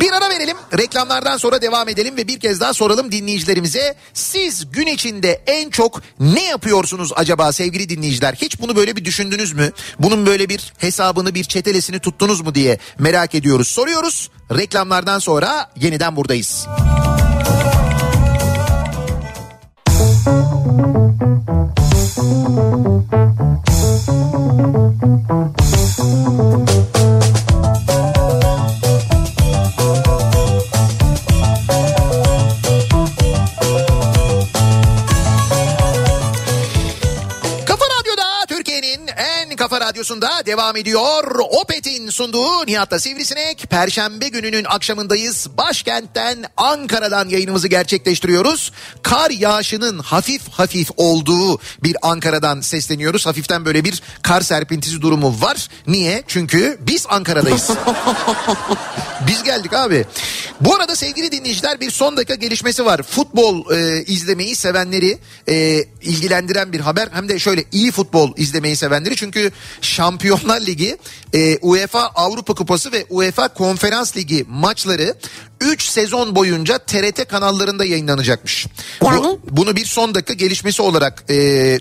Speaker 1: Bir ara verelim. Reklamlardan sonra devam edelim ve bir kez daha soralım dinleyicilerimize. Siz gün içinde en çok ne yapıyorsunuz acaba sevgili dinleyiciler? Hiç bunu böyle bir düşündünüz mü? Bunun böyle bir hesabını, bir çetelesini tuttunuz mu diye merak ediyoruz. Soruyoruz. Reklamlardan sonra yeniden buradayız. Kafa radyosunda devam ediyor. Opet'in sunduğu Nihat'ta Sivrisinek. Perşembe gününün akşamındayız. Başkentten Ankara'dan yayınımızı gerçekleştiriyoruz. Kar yağışının hafif hafif olduğu bir Ankara'dan sesleniyoruz. Hafiften böyle bir kar serpintisi durumu var. Niye? Çünkü biz Ankara'dayız. Biz geldik abi. Bu arada sevgili dinleyiciler bir son dakika gelişmesi var. Futbol e, izlemeyi sevenleri e, ilgilendiren bir haber. Hem de şöyle iyi futbol izlemeyi sevenleri. Çünkü Şampiyonlar Ligi, e, UEFA Avrupa Kupası ve UEFA Konferans Ligi maçları 3 sezon boyunca TRT kanallarında yayınlanacakmış.
Speaker 2: Yani?
Speaker 1: Bu, bunu bir son dakika gelişmesi olarak e,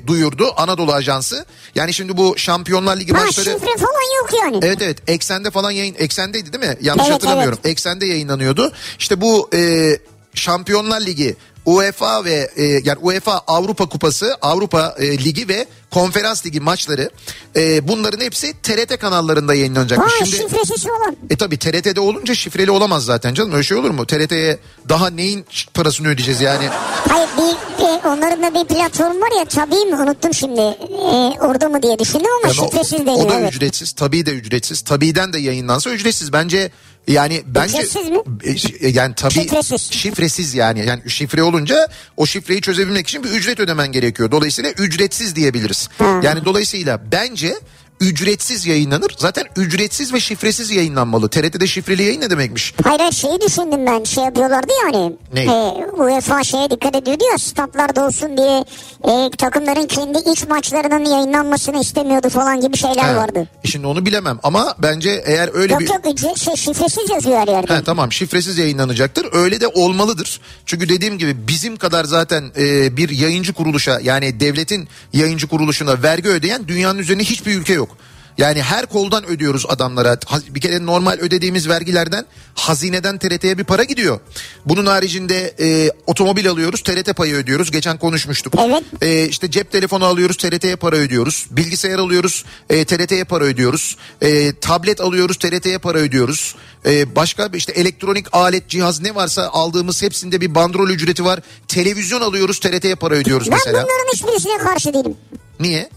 Speaker 1: duyurdu Anadolu Ajansı. Yani şimdi bu Şampiyonlar Ligi
Speaker 2: Ha
Speaker 1: maçları...
Speaker 2: şifre falan yok yani.
Speaker 1: Evet evet eksende falan yayın eksendeydi değil mi? Yanlış
Speaker 2: Evet,
Speaker 1: hatırlamıyorum. Eksende yayınlanıyordu. İşte bu e, Şampiyonlar Ligi UEFA ve e, yani UEFA Avrupa Kupası, Avrupa e, Ligi ve Konferans Ligi maçları e, bunların hepsi TRT kanallarında
Speaker 2: Ha
Speaker 1: yayınlanacakmış. Şimdi
Speaker 2: şifresiz olan.
Speaker 1: e tabi TRT'de olunca şifreli olamaz zaten canım öyle şey olur mu? TRT'ye daha neyin parasını ödeyeceğiz yani?
Speaker 2: Hayır bir, bir onların da bir platform var ya tabii mi unuttum şimdi. Ee, orada mı diye düşündüm ama
Speaker 1: Yani o-
Speaker 2: şifresiz
Speaker 1: o,
Speaker 2: deniyor.
Speaker 1: da
Speaker 2: evet.
Speaker 1: ücretsiz. Tabii de ücretsiz. Tabiiden de yayınlansa ücretsiz. Bence yani bence
Speaker 2: Ücretsiz mi?
Speaker 1: E, yani tabii
Speaker 2: Şifresiz.
Speaker 1: şifresiz yani. Yani şifre olunca o şifreyi çözebilmek için bir ücret ödemen gerekiyor. Dolayısıyla ücretsiz diyebiliriz. Yani dolayısıyla bence ücretsiz yayınlanır. Zaten ücretsiz ve şifresiz yayınlanmalı. TRT'de şifreli yayın ne demekmiş?
Speaker 2: Hayır hayır şeyi düşündüm ben şey yapıyorlardı yani.
Speaker 1: Ne?
Speaker 2: E, UEFA şeye dikkat ediyordu ya statlarda olsun diye e, takımların kendi iç maçlarının yayınlanmasını istemiyordu falan gibi şeyler
Speaker 1: Ha,
Speaker 2: vardı.
Speaker 1: e Şimdi onu bilemem ama bence eğer öyle
Speaker 2: Yok
Speaker 1: bir...
Speaker 2: yok ücret, şey, şifresiz yazıyor her yerde.
Speaker 1: Ha, tamam şifresiz yayınlanacaktır. Öyle de olmalıdır. Çünkü dediğim gibi bizim kadar zaten e, bir yayıncı kuruluşa yani devletin yayıncı kuruluşuna vergi ödeyen dünyanın üzerinde hiçbir ülke yok. Yani her koldan ödüyoruz adamlara. Bir kere normal ödediğimiz vergilerden hazineden TRT'ye bir para gidiyor. Bunun haricinde e, otomobil alıyoruz TRT payı ödüyoruz. Geçen konuşmuştuk.
Speaker 2: Evet.
Speaker 1: E, işte cep telefonu alıyoruz TRT'ye para ödüyoruz. Bilgisayar alıyoruz e, TRT'ye para ödüyoruz. E, tablet alıyoruz TRT'ye para ödüyoruz. E, başka işte elektronik alet cihaz ne varsa aldığımız hepsinde bir bandrol ücreti var. Televizyon alıyoruz TRT'ye para ödüyoruz
Speaker 2: Ben
Speaker 1: mesela.
Speaker 2: bunların hiçbirisine karşı değilim.
Speaker 1: Niye?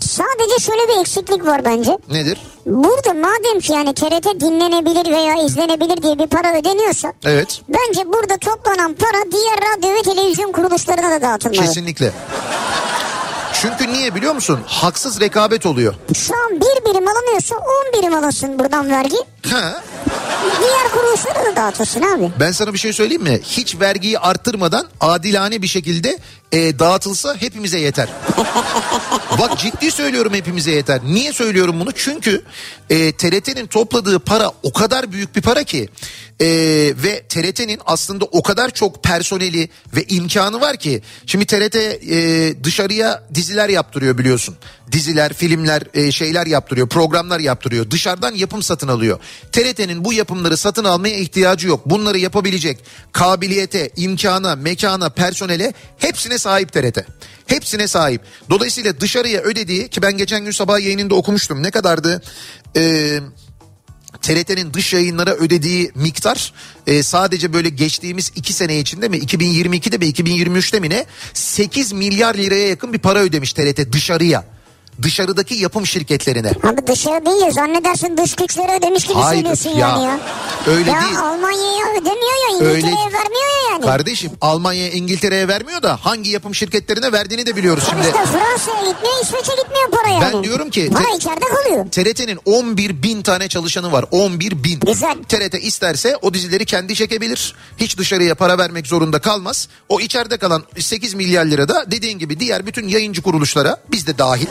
Speaker 2: Sadece şöyle bir eksiklik var bence.
Speaker 1: Nedir?
Speaker 2: Burada madem ki yani TRT dinlenebilir veya izlenebilir diye bir para ödeniyorsa
Speaker 1: Evet.
Speaker 2: bence burada toplanan para diğer radyo ve televizyon kuruluşlarına da dağıtılmalı.
Speaker 1: Kesinlikle. Çünkü niye biliyor musun? Haksız rekabet oluyor.
Speaker 2: Şu an bir birim alınıyorsa 10 birim alınsın buradan vergi.
Speaker 1: Ha,
Speaker 2: Diğer kuruluşlara da dağıtılsın abi.
Speaker 1: ben sana bir şey söyleyeyim mi? Hiç vergiyi arttırmadan adilane bir şekilde e, dağıtılsa hepimize yeter. Bak ciddi söylüyorum hepimize yeter. Niye söylüyorum bunu? Çünkü e, TRT'nin topladığı para o kadar büyük bir para ki e, ve TRT'nin aslında o kadar çok personeli ve imkanı var ki şimdi TRT e, dışarıya diziler yaptırıyor biliyorsun. Diziler, filmler, e, şeyler yaptırıyor, programlar yaptırıyor. Dışarıdan yapım satın alıyor. TRT'nin bu yapımları satın almaya ihtiyacı yok. Bunları yapabilecek kabiliyete, imkana, mekana, personele hepsine sahip TRT. Hepsine sahip. Dolayısıyla dışarıya ödediği ki ben geçen gün sabah yayınında okumuştum. Ne kadardı? Eee TRT'nin dış yayınlara ödediği miktar e, sadece böyle geçtiğimiz iki sene içinde mi 2022'de mi 2023'te mi ne 8 milyar liraya yakın bir para ödemiş TRT dışarıya. Dışarıdaki yapım şirketlerine.
Speaker 2: Abi dışarı değil zannedersin dış güçlere ödemiş gibi
Speaker 1: Hayır,
Speaker 2: söylüyorsun
Speaker 1: ya.
Speaker 2: yani ya.
Speaker 1: Öyle
Speaker 2: ya
Speaker 1: değil.
Speaker 2: Almanya'ya ödemiyor ya İngiltere'ye
Speaker 1: Öyle-
Speaker 2: vermiyor ya yani.
Speaker 1: Kardeşim Almanya İngiltere'ye vermiyor da hangi yapım şirketlerine verdiğini de biliyoruz şimdi.
Speaker 2: İşte Fransa'ya gitmiyor İsveç'e gitmiyor para yani.
Speaker 1: Ben diyorum ki-
Speaker 2: Para içeride kalıyor.
Speaker 1: TRT'nin 11 bin tane çalışanı var. 11 bin.
Speaker 2: Güzel.
Speaker 1: TRT isterse o dizileri kendi çekebilir. Hiç dışarıya para vermek zorunda kalmaz. O içeride kalan 8 milyar lira da dediğin gibi diğer bütün yayıncı kuruluşlara biz de dahil.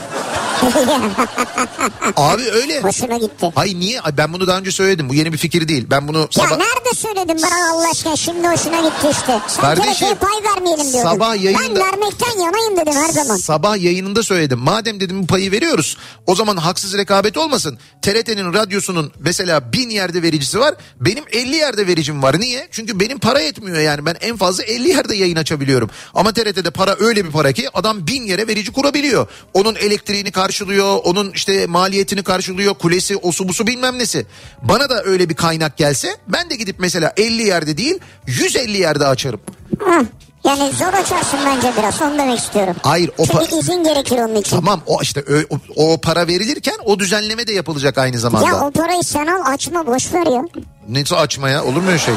Speaker 1: Abi öyle.
Speaker 2: Hoşuna gitti.
Speaker 1: Ay niye? Ben bunu daha önce söyledim. Bu yeni bir fikir değil. Ben bunu
Speaker 2: Ya
Speaker 1: sabah...
Speaker 2: nerede söyledin bana Allah aşkına şimdi hoşuna gitti işte. Sen
Speaker 1: Kardeşim,
Speaker 2: pay vermeyelim diyordun.
Speaker 1: sabah yayında-
Speaker 2: Ben vermekten yanayım dedim her zaman.
Speaker 1: Sabah yayınında söyledim. Madem dedim bu payı veriyoruz o zaman haksız rekabet olmasın. TRT'nin radyosunun mesela bin yerde vericisi var. Benim 50 yerde vericim var. Niye? Çünkü benim para yetmiyor yani. Ben en fazla 50 yerde yayın açabiliyorum. Ama TRT'de para öyle bir para ki adam bin yere verici kurabiliyor. Onun elektriğini karşılıyor. Onun işte maliyetini karşılıyor. Kulesi, osu busu bilmem nesi. Bana da öyle bir kaynak gelse ben de gidip mesela 50 yerde değil 150 yerde açarım.
Speaker 2: Hı. Yani zor açarsın bence biraz onu demek istiyorum.
Speaker 1: Hayır o
Speaker 2: Çünkü
Speaker 1: pa-
Speaker 2: izin gerekir onun için.
Speaker 1: Tamam o işte o, o para verilirken o düzenleme de yapılacak aynı zamanda.
Speaker 2: Ya o parayı sen al açma boş ver ya.
Speaker 1: Neyse açmaya olur mu öyle şey?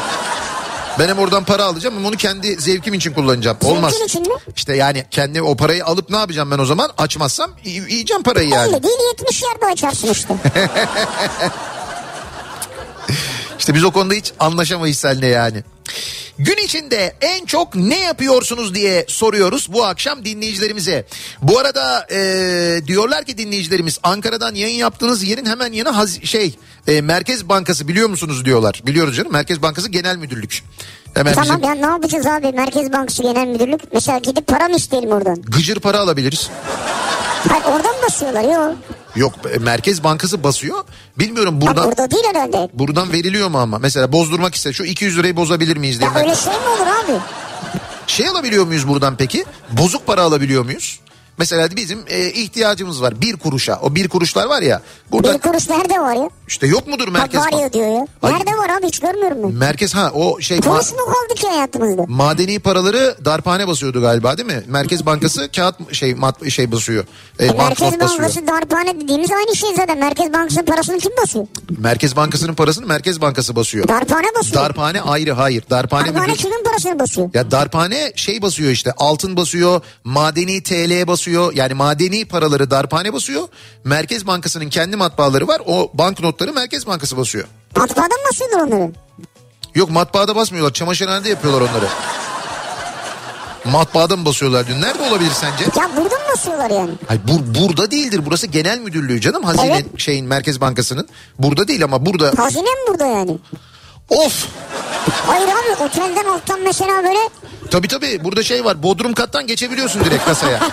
Speaker 1: Ben hem oradan para alacağım ama onu kendi zevkim için kullanacağım.
Speaker 2: Zevkin
Speaker 1: Olmaz.
Speaker 2: için mi?
Speaker 1: İşte yani kendi o parayı alıp ne yapacağım ben o zaman? Açmazsam y- yiyeceğim parayı yani.
Speaker 2: 50 değil 70 yerde açarsın işte.
Speaker 1: İşte biz o konuda hiç anlaşamayız seninle yani. Gün içinde en çok ne yapıyorsunuz diye soruyoruz bu akşam dinleyicilerimize. Bu arada e, diyorlar ki dinleyicilerimiz Ankara'dan yayın yaptığınız yerin hemen yanı haz- şey e, Merkez Bankası biliyor musunuz diyorlar. Biliyoruz canım Merkez Bankası Genel Müdürlük. Hemen
Speaker 2: tamam
Speaker 1: bizim
Speaker 2: ya ne yapacağız abi Merkez Bankası Genel Müdürlük. Mesela gidip para mı isteyelim oradan?
Speaker 1: gıcır para alabiliriz.
Speaker 2: Hayır oradan mı basıyorlar yok.
Speaker 1: Yok e, Merkez Bankası basıyor. Bilmiyorum
Speaker 2: Ha,
Speaker 1: buradan
Speaker 2: burada değil herhalde.
Speaker 1: buradan veriliyor mu ama? Mesela bozdurmak iste şu 200 lirayı bozabilir miyiz diye.
Speaker 2: Ya öyle şey mi olur abi?
Speaker 1: Şey alabiliyor muyuz buradan peki? Bozuk para alabiliyor muyuz? Mesela bizim e, ihtiyacımız var bir kuruşa. O bir kuruşlar var ya. Burada
Speaker 2: Bir kuruş nerede var ya?
Speaker 1: işte yok mudur Merkez
Speaker 2: Bak var ya diyor ya.
Speaker 1: Hayır.
Speaker 2: Nerede var abi hiç görmüyorum ben.
Speaker 1: Merkez ha o şey
Speaker 2: Kuruş mu kaldı ki hayatımızda?
Speaker 1: madeni paraları darphane basıyordu galiba değil mi? Merkez Bankası kağıt şey mat şey basıyor. E,
Speaker 2: E, Merkez
Speaker 1: basıyor.
Speaker 2: Bankası darphane dediğimiz aynı şey zaten. Merkez Bankası'nın parasını kim basıyor?
Speaker 1: Merkez Bankası'nın parasını Merkez Bankası basıyor.
Speaker 2: Darphane basıyor.
Speaker 1: Darphane ayrı hayır. Darphane
Speaker 2: darphane
Speaker 1: müdür-
Speaker 2: kimin parasını basıyor?
Speaker 1: Ya darphane şey basıyor işte altın basıyor, madeni TL basıyor. Yani madeni paraları darphane basıyor. Merkez Bankası'nın kendi matbaaları var. O banknotları Merkez Bankası basıyor.
Speaker 2: Matbaadan mı basıyorlar onları?
Speaker 1: Yok matbaada basmıyorlar. Çamaşırhanede yapıyorlar onları. Matbaada mı basıyorlar dün? Nerede olabilir sence?
Speaker 2: Ya burada mı basıyorlar yani?
Speaker 1: Hayır bur, burada değildir. Burası genel müdürlüğü canım. Hazine
Speaker 2: Evet.
Speaker 1: şeyin Merkez Bankası'nın. Burada değil ama burada.
Speaker 2: Hazine mi burada yani?
Speaker 1: Of!
Speaker 2: Hayır abi otelden alttan mesela böyle
Speaker 1: Tabii tabii burada şey var. Bodrum kattan geçebiliyorsun direkt kasaya.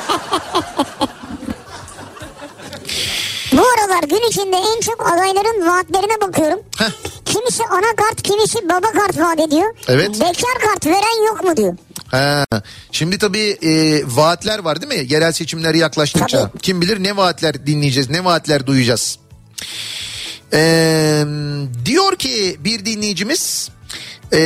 Speaker 2: bu aralar gün içinde en çok adayların vaatlerine bakıyorum.
Speaker 1: Heh.
Speaker 2: Kimisi ana kart kimisi baba kart vaat ediyor.
Speaker 1: Evet.
Speaker 2: Bekar kart veren yok mu diyor.
Speaker 1: Ha, şimdi tabii e, vaatler var değil mi? Yerel seçimler yaklaştıkça.
Speaker 2: Tabii.
Speaker 1: Kim bilir ne vaatler dinleyeceğiz, ne vaatler duyacağız. Ee, diyor ki bir dinleyicimiz e,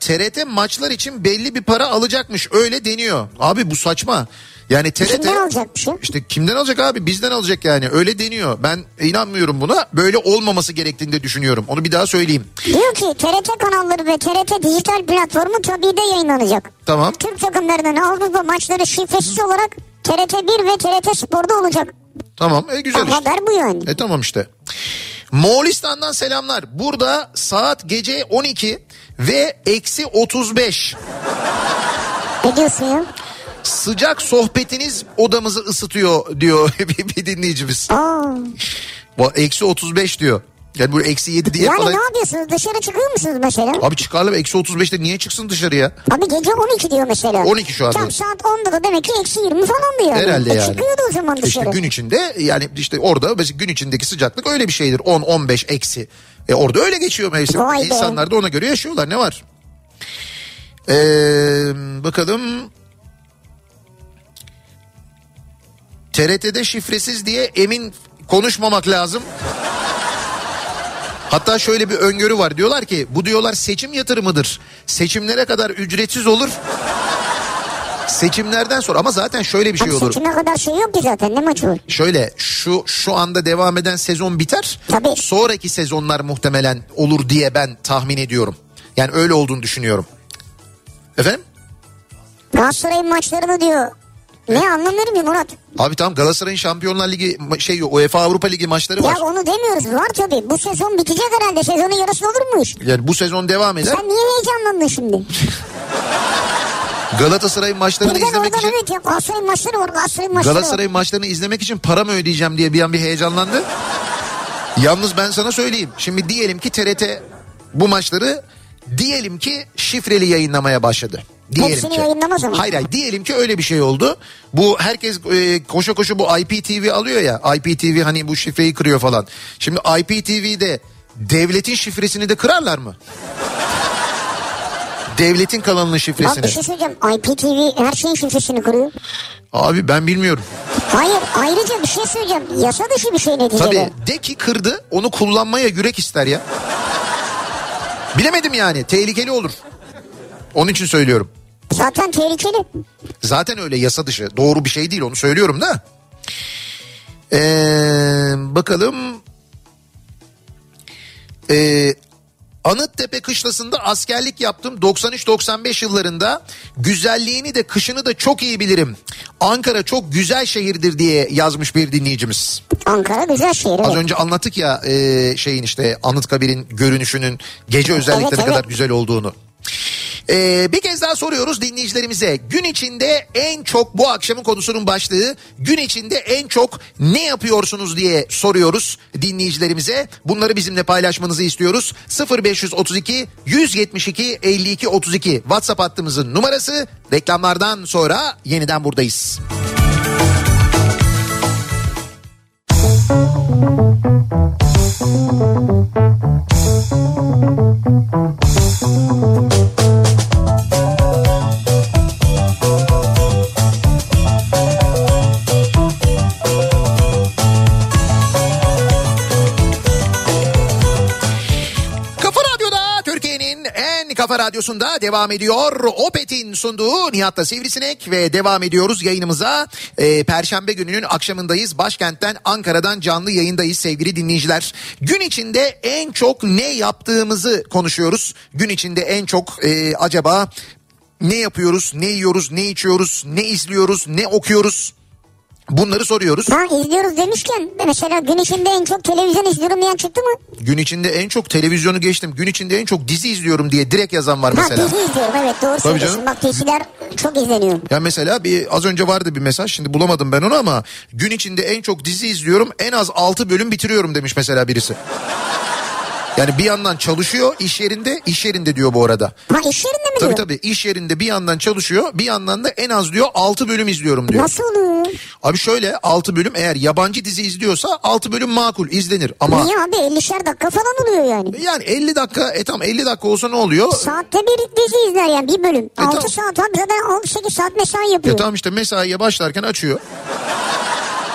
Speaker 1: TRT maçlar için belli bir para alacakmış öyle deniyor. Abi bu saçma. Yani TRT
Speaker 2: Kimden alacakmış
Speaker 1: işte kimden alacak abi bizden alacak yani öyle deniyor. Ben inanmıyorum buna böyle olmaması gerektiğini de düşünüyorum. Onu bir daha söyleyeyim.
Speaker 2: Diyor ki TRT kanalları ve TRT dijital platformu tabii de yayınlanacak.
Speaker 1: Tamam.
Speaker 2: Türk takımlarının Avrupa maçları şifresiz olarak TRT 1 ve TRT Spor'da olacak.
Speaker 1: Tamam e güzel işte.
Speaker 2: Haber bu yani.
Speaker 1: E tamam işte. Moğolistan'dan selamlar. Burada saat gece 12 ve eksi 35.
Speaker 2: Ne diyorsun ya?
Speaker 1: Sıcak sohbetiniz odamızı ısıtıyor diyor bir, bir dinleyicimiz.
Speaker 2: Aa.
Speaker 1: Bu Eksi 35 diyor. Yani bu eksi 7 diye
Speaker 2: Yani
Speaker 1: falan.
Speaker 2: ne yapıyorsunuz? Dışarı çıkıyor musunuz mesela?
Speaker 1: Abi çıkarlar eksi 35'te niye çıksın dışarıya?
Speaker 2: Abi gece 12 diyor mesela.
Speaker 1: 12 şu anda.
Speaker 2: Tam saat 10'da da demek ki eksi 20 falandı yani.
Speaker 1: Herhalde
Speaker 2: e
Speaker 1: yani.
Speaker 2: Çıkıyordu o zaman
Speaker 1: İşte
Speaker 2: dışarı.
Speaker 1: gün içinde yani işte orada mesela gün içindeki sıcaklık öyle bir şeydir. 10-15 eksi. E orada öyle geçiyor mevsim.
Speaker 2: Vay be.
Speaker 1: İnsanlar da ona göre yaşıyorlar ne var? Ee, bakalım. TRT'de şifresiz diye emin konuşmamak lazım. Hatta şöyle bir öngörü var. Diyorlar ki bu diyorlar seçim yatırımıdır. Seçimlere kadar ücretsiz olur. Seçimlerden sonra ama zaten şöyle bir şey
Speaker 2: Abi
Speaker 1: olur.
Speaker 2: seçime kadar şey yok ki zaten ne maçı var?
Speaker 1: Şöyle şu şu anda devam eden sezon biter.
Speaker 2: Tabii.
Speaker 1: Sonraki sezonlar muhtemelen olur diye ben tahmin ediyorum. Yani öyle olduğunu düşünüyorum. Efendim?
Speaker 2: Galatasaray'ın maçlarını diyor. Ne anlamıyorum ki Murat?
Speaker 1: Abi tamam Galatasaray'ın Şampiyonlar Ligi şey UEFA Avrupa Ligi maçları var.
Speaker 2: Ya onu demiyoruz. Var tabii. Bu sezon bitecek herhalde. Sezonun yarısı olur mu iş?
Speaker 1: Yani bu sezon devam eder.
Speaker 2: Sen niye heyecanlandın şimdi?
Speaker 1: Galatasaray'ın maçlarını
Speaker 2: Birden
Speaker 1: izlemek için
Speaker 2: evet ya Galatasaray'ın maçları var. Galatasaray'ın maçları var.
Speaker 1: Galatasaray'ın maçlarını izlemek için para mı ödeyeceğim diye bir an bir heyecanlandı. Yalnız ben sana söyleyeyim. Şimdi diyelim ki TRT bu maçları diyelim ki şifreli yayınlamaya başladı. Diyelim
Speaker 2: Hepsini
Speaker 1: ki.
Speaker 2: yayınlamaz ama.
Speaker 1: Hayır hayır diyelim ki öyle bir şey oldu. Bu herkes e, koşa koşa bu IPTV alıyor ya. IPTV hani bu şifreyi kırıyor falan. Şimdi IPTV'de devletin şifresini de kırarlar mı? Devletin kanalının şifresini.
Speaker 2: bir şey söyleyeceğim. IPTV her şeyin şifresini kuruyor.
Speaker 1: Abi ben bilmiyorum.
Speaker 2: Hayır ayrıca bir şey söyleyeceğim. Yasa dışı bir şey neticede.
Speaker 1: Tabii de ki kırdı onu kullanmaya yürek ister ya. Bilemedim yani tehlikeli olur. Onun için söylüyorum.
Speaker 2: Zaten tehlikeli.
Speaker 1: Zaten öyle yasa dışı doğru bir şey değil onu söylüyorum da. Ee, bakalım. Ee, Anıttepe kışlasında askerlik yaptım 93-95 yıllarında. Güzelliğini de kışını da çok iyi bilirim. Ankara çok güzel şehirdir diye yazmış bir dinleyicimiz.
Speaker 2: Ankara güzel şehir.
Speaker 1: Az
Speaker 2: evet.
Speaker 1: önce anlattık ya e, şeyin işte Anıtkabir'in görünüşünün gece özellikle
Speaker 2: Evet,
Speaker 1: ne kadar
Speaker 2: evet.
Speaker 1: güzel olduğunu. Ee, bir kez daha soruyoruz dinleyicilerimize. Gün içinde en çok bu akşamın konusunun başlığı gün içinde en çok ne yapıyorsunuz diye soruyoruz dinleyicilerimize. Bunları bizimle paylaşmanızı istiyoruz. 0532 172 52 32 WhatsApp hattımızın numarası. Reklamlardan sonra yeniden buradayız. Kafa radyosunda devam ediyor. Opet'in sunduğu Nihat'ta Sivrisinek ve devam ediyoruz yayınımıza. Ee, Perşembe gününün akşamındayız. Başkentten Ankara'dan canlı yayındayız sevgili dinleyiciler. Gün içinde en çok ne yaptığımızı konuşuyoruz. Gün içinde en çok e, acaba ne yapıyoruz, ne yiyoruz, ne içiyoruz, ne izliyoruz, ne okuyoruz? Bunları soruyoruz.
Speaker 2: Ha izliyoruz demişken mesela gün içinde en çok televizyon izliyorum diyen çıktı mı?
Speaker 1: Gün içinde en çok televizyonu geçtim. Gün içinde en çok dizi izliyorum diye direkt yazan var
Speaker 2: Ha
Speaker 1: mesela.
Speaker 2: dizi izliyorum evet doğru söylüyorsun.
Speaker 1: canım.
Speaker 2: Bak diziler çok izleniyor.
Speaker 1: Ya mesela bir az önce vardı bir mesaj şimdi bulamadım ben onu ama gün içinde en çok dizi izliyorum en az 6 bölüm bitiriyorum demiş mesela birisi. Yani bir yandan çalışıyor iş yerinde iş yerinde diyor bu arada.
Speaker 2: Ha iş yerinde mi
Speaker 1: Tabii
Speaker 2: diyor?
Speaker 1: tabii iş yerinde bir yandan çalışıyor bir yandan da en az diyor 6 bölüm izliyorum diyor.
Speaker 2: Nasıl oluyor?
Speaker 1: Abi şöyle 6 bölüm eğer yabancı dizi izliyorsa 6 bölüm makul izlenir ama
Speaker 2: Niye abi 50'şer dakika falan oluyor yani.
Speaker 1: yani 50 dakika e tam 50 dakika olsa ne oluyor?
Speaker 2: Saatte bir dizi izler yani bir bölüm. 6
Speaker 1: tamam.
Speaker 2: saat abi zaten 18 saat mesai yapıyor.
Speaker 1: Ya tamam işte mesaiye başlarken açıyor.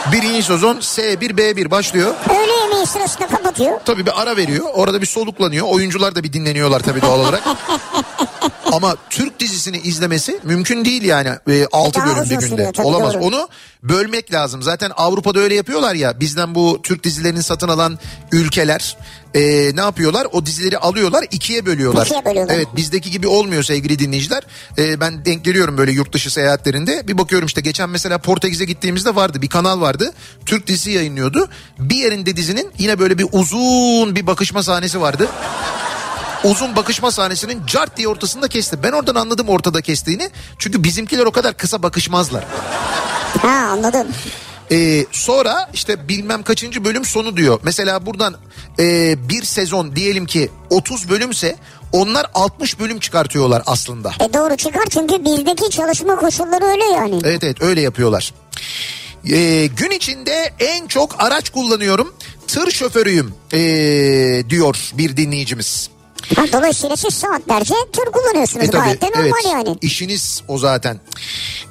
Speaker 1: Birinci sezon S1 B1 başlıyor.
Speaker 2: Öğle yemeği sırasında kapatıyor.
Speaker 1: Tabii bir ara veriyor. Orada bir soluklanıyor. Oyuncular da bir dinleniyorlar tabii doğal olarak. Ama Türk dizisini izlemesi mümkün değil yani. E, 6
Speaker 2: Daha
Speaker 1: bölüm bir
Speaker 2: uzun
Speaker 1: günde.
Speaker 2: sürüyor
Speaker 1: Olamaz.
Speaker 2: doğru.
Speaker 1: Onu bölmek lazım. Zaten Avrupa'da öyle yapıyorlar ya. Bizden bu Türk dizilerini satın alan ülkeler e, ne yapıyorlar? O dizileri alıyorlar ikiye bölüyorlar.
Speaker 2: İkiye bölüyorlar.
Speaker 1: Evet bizdeki gibi olmuyor sevgili dinleyiciler. E, ben denk geliyorum böyle yurt dışı seyahatlerinde. Bir bakıyorum işte geçen mesela Portekiz'e gittiğimizde vardı. Bir kanal vardı. Türk dizisi yayınlıyordu. Bir yerinde dizinin yine böyle bir uzun bir bakışma sahnesi vardı uzun bakışma sahnesinin cart diye ortasında kesti. Ben oradan anladım ortada kestiğini. Çünkü bizimkiler o kadar kısa bakışmazlar.
Speaker 2: Ha anladım.
Speaker 1: Ee, sonra işte bilmem kaçıncı bölüm sonu diyor. Mesela buradan e, bir sezon diyelim ki 30 bölümse onlar 60 bölüm çıkartıyorlar aslında.
Speaker 2: E doğru çıkar çünkü bizdeki çalışma koşulları öyle yani.
Speaker 1: Evet evet öyle yapıyorlar. Ee, gün içinde en çok araç kullanıyorum. Tır şoförüyüm ee, diyor bir dinleyicimiz.
Speaker 2: Ha, dolayısıyla siz saatlerce tır kullanıyorsunuz
Speaker 1: E tabii,
Speaker 2: gayet de normal
Speaker 1: evet,
Speaker 2: yani.
Speaker 1: İşiniz o zaten.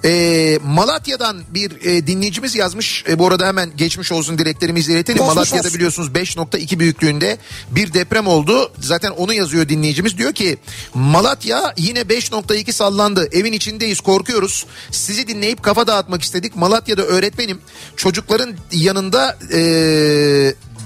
Speaker 1: Ee, Malatya'dan bir e, dinleyicimiz yazmış. E, bu arada hemen geçmiş olsun dileklerimizi iletelim.
Speaker 2: Geçmiş
Speaker 1: Malatya'da
Speaker 2: olsun.
Speaker 1: biliyorsunuz 5.2 büyüklüğünde bir deprem oldu. Zaten onu yazıyor dinleyicimiz. Diyor ki Malatya yine 5.2 sallandı. Evin içindeyiz korkuyoruz. Sizi dinleyip kafa dağıtmak istedik. Malatya'da öğretmenim. Çocukların yanında e,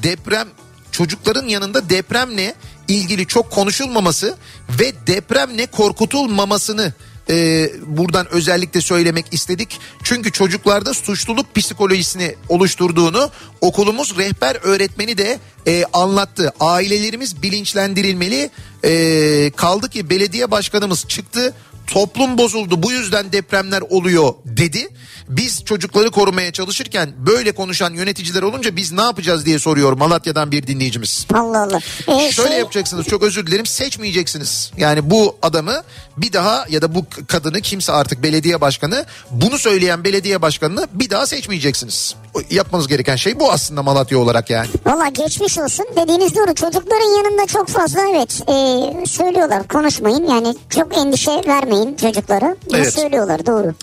Speaker 1: deprem çocukların yanında depremle ilgili çok konuşulmaması ve depremle korkutulmamasını e, buradan özellikle söylemek istedik. Çünkü çocuklarda suçluluk psikolojisini oluşturduğunu okulumuz rehber öğretmeni de e, anlattı. Ailelerimiz bilinçlendirilmeli. E, kaldı ki belediye başkanımız çıktı. Toplum bozuldu bu yüzden depremler oluyor dedi. Biz çocukları korumaya çalışırken böyle konuşan yöneticiler olunca biz ne yapacağız diye soruyor Malatya'dan bir dinleyicimiz.
Speaker 2: Allah Allah. Ee,
Speaker 1: Şöyle
Speaker 2: şey-
Speaker 1: yapacaksınız çok özür dilerim seçmeyeceksiniz. Yani bu adamı bir daha ya da bu kadını kimse artık belediye başkanı bunu söyleyen belediye başkanını bir daha seçmeyeceksiniz. Yapmanız gereken şey bu aslında Malatya olarak yani.
Speaker 2: Valla geçmiş olsun dediğiniz doğru çocukların yanında çok fazla evet e, söylüyorlar konuşmayın yani çok endişe vermeyin çocuklara
Speaker 1: Evet.
Speaker 2: söylüyorlar doğru.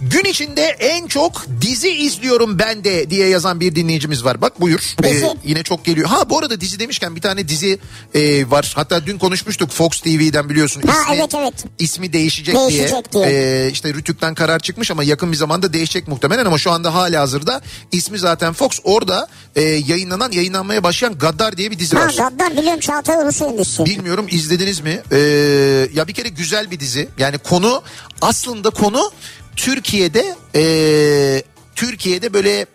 Speaker 1: Gün içinde en çok dizi izliyorum ben de diye yazan bir dinleyicimiz var. Bak buyur.
Speaker 2: Dizi.
Speaker 1: Ee, yine çok geliyor. Ha bu arada dizi demişken bir tane dizi e, var. Hatta dün konuşmuştuk Fox TV'den biliyorsun.
Speaker 2: Ha,
Speaker 1: İsmi,
Speaker 2: evet, evet.
Speaker 1: İsmi değişecek,
Speaker 2: Değişecek
Speaker 1: diye.
Speaker 2: diye.
Speaker 1: Ee, işte Rütük'ten karar çıkmış ama yakın bir zamanda değişecek muhtemelen ama şu anda hala hazırda ismi zaten Fox. Orada e, yayınlanan yayınlanmaya başlayan Gaddar diye bir dizi
Speaker 2: Ha
Speaker 1: var.
Speaker 2: Gaddar biliyorum Çağatay Ulusoy'un dizisi.
Speaker 1: Bilmiyorum izlediniz mi? Ee, ya bir kere güzel bir dizi. Yani konu aslında konu Türkiye'de ee, Türkiye'de böyle